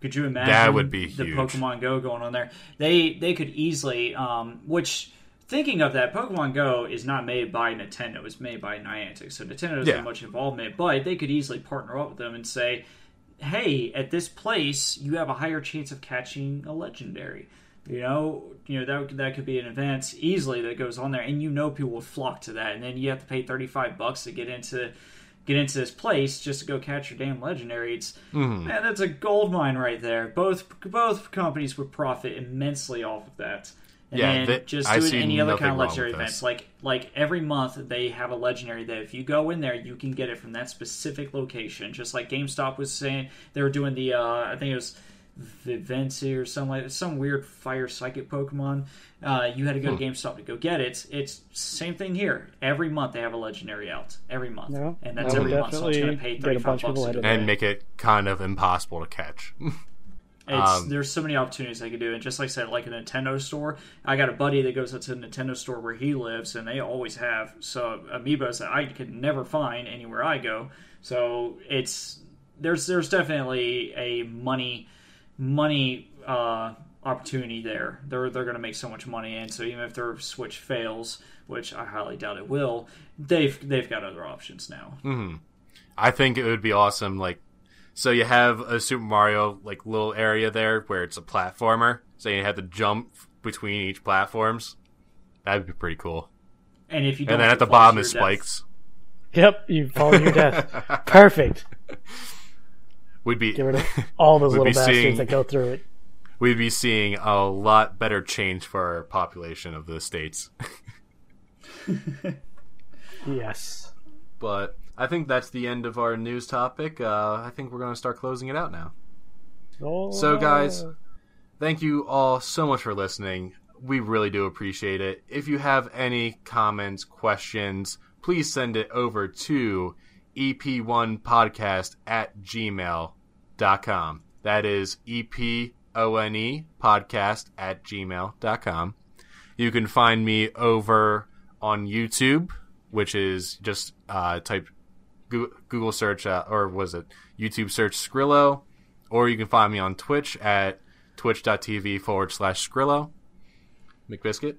Speaker 2: Could you imagine
Speaker 1: That would be
Speaker 2: the
Speaker 1: huge.
Speaker 2: Pokemon Go going on there? They they could easily. Um, which thinking of that, Pokemon Go is not made by Nintendo. It's made by Niantic, so Nintendo doesn't
Speaker 1: Yeah.
Speaker 2: have much involvement. But they could easily partner up with them and say, "Hey, at this place, you have a higher chance of catching a legendary." You know, you know that that could be an event easily that goes on there, and you know people will flock to that, and then you have to pay thirty five bucks to get into get into this place just to go catch your damn legendary. It's man, that's a gold mine right there. Both both companies would profit immensely off of that. And
Speaker 1: Yeah,
Speaker 2: then
Speaker 1: that-
Speaker 2: just doing any other kind of legendary events, like like every month they have a legendary that if you go in there, you can get it from that specific location. Just like GameStop was saying, they were doing the uh, I think it was Vivency or some like some weird fire psychic Pokemon. Uh, you had to go
Speaker 1: Hmm.
Speaker 2: to GameStop to go get it. It's same thing here. Every month they have a legendary out. Every month,
Speaker 3: Yeah,
Speaker 2: and that's every month. So it's going to pay
Speaker 3: get a
Speaker 2: thirty
Speaker 3: bunch
Speaker 2: five
Speaker 3: of
Speaker 2: bucks. to
Speaker 3: at
Speaker 2: go
Speaker 3: it.
Speaker 1: And
Speaker 2: get
Speaker 1: make it kind of impossible to catch.
Speaker 2: It's,
Speaker 1: Um,
Speaker 2: there's so many opportunities they could do, and just like I said, like a Nintendo store, I got a buddy that goes up to the Nintendo store where he lives, and they always have so amiibos that I could never find anywhere I go. So it's there's there's definitely a money money uh, opportunity there. They're they're going to make so much money, and so even if their Switch fails, which I highly doubt it will, they've they've got other options now.
Speaker 1: I think it would be awesome. Like, so you have a Super Mario like little area there where it's a platformer, so you have to jump between each platforms. That'd be pretty cool.
Speaker 2: And if you don't
Speaker 1: And then at the bottom is
Speaker 2: your death.
Speaker 1: spikes.
Speaker 3: Yep, you fall to your death. Perfect.
Speaker 1: We'd be
Speaker 3: Get rid of all those little bastards
Speaker 1: seeing-
Speaker 3: that go through it.
Speaker 1: we'd be seeing a lot better change for our population of the states.
Speaker 3: Yes.
Speaker 1: But I think that's the end of our news topic. Uh, I think we're going to start closing it out now.
Speaker 3: Oh,
Speaker 1: So, guys, thank you all so much for listening. We really do appreciate it. If you have any comments, questions, please send it over to ep1podcast at gmail.com. That is E-P-O-N-E podcast at gmail.com. You can find me over on YouTube, which is just uh, type Google search, uh, or was it YouTube search Skrillo, or you can find me on Twitch at twitch.tv forward slash Skrillo. McBiscuit,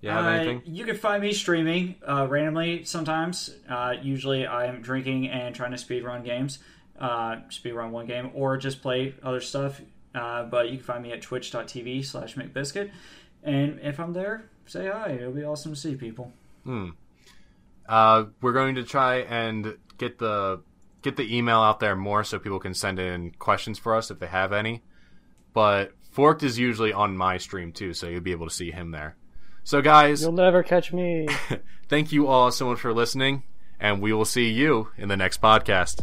Speaker 1: you have
Speaker 2: Uh,
Speaker 1: anything?
Speaker 2: You can find me streaming uh, randomly sometimes. Uh, usually I am drinking and trying to speedrun games, uh, speedrun one game, or just play other stuff. Uh, but you can find me at twitch.tv slash McBiscuit. And if I'm there, say hi. It'll be awesome to see people. Hmm.
Speaker 1: Uh, we're going to try and get the get the email out there more so people can send in questions for us if they have any. But Forked is usually on my stream too, so you'll be able to see him there. So guys,
Speaker 3: You'll never catch me.
Speaker 1: thank you all so much for listening, and we will see you in the next podcast.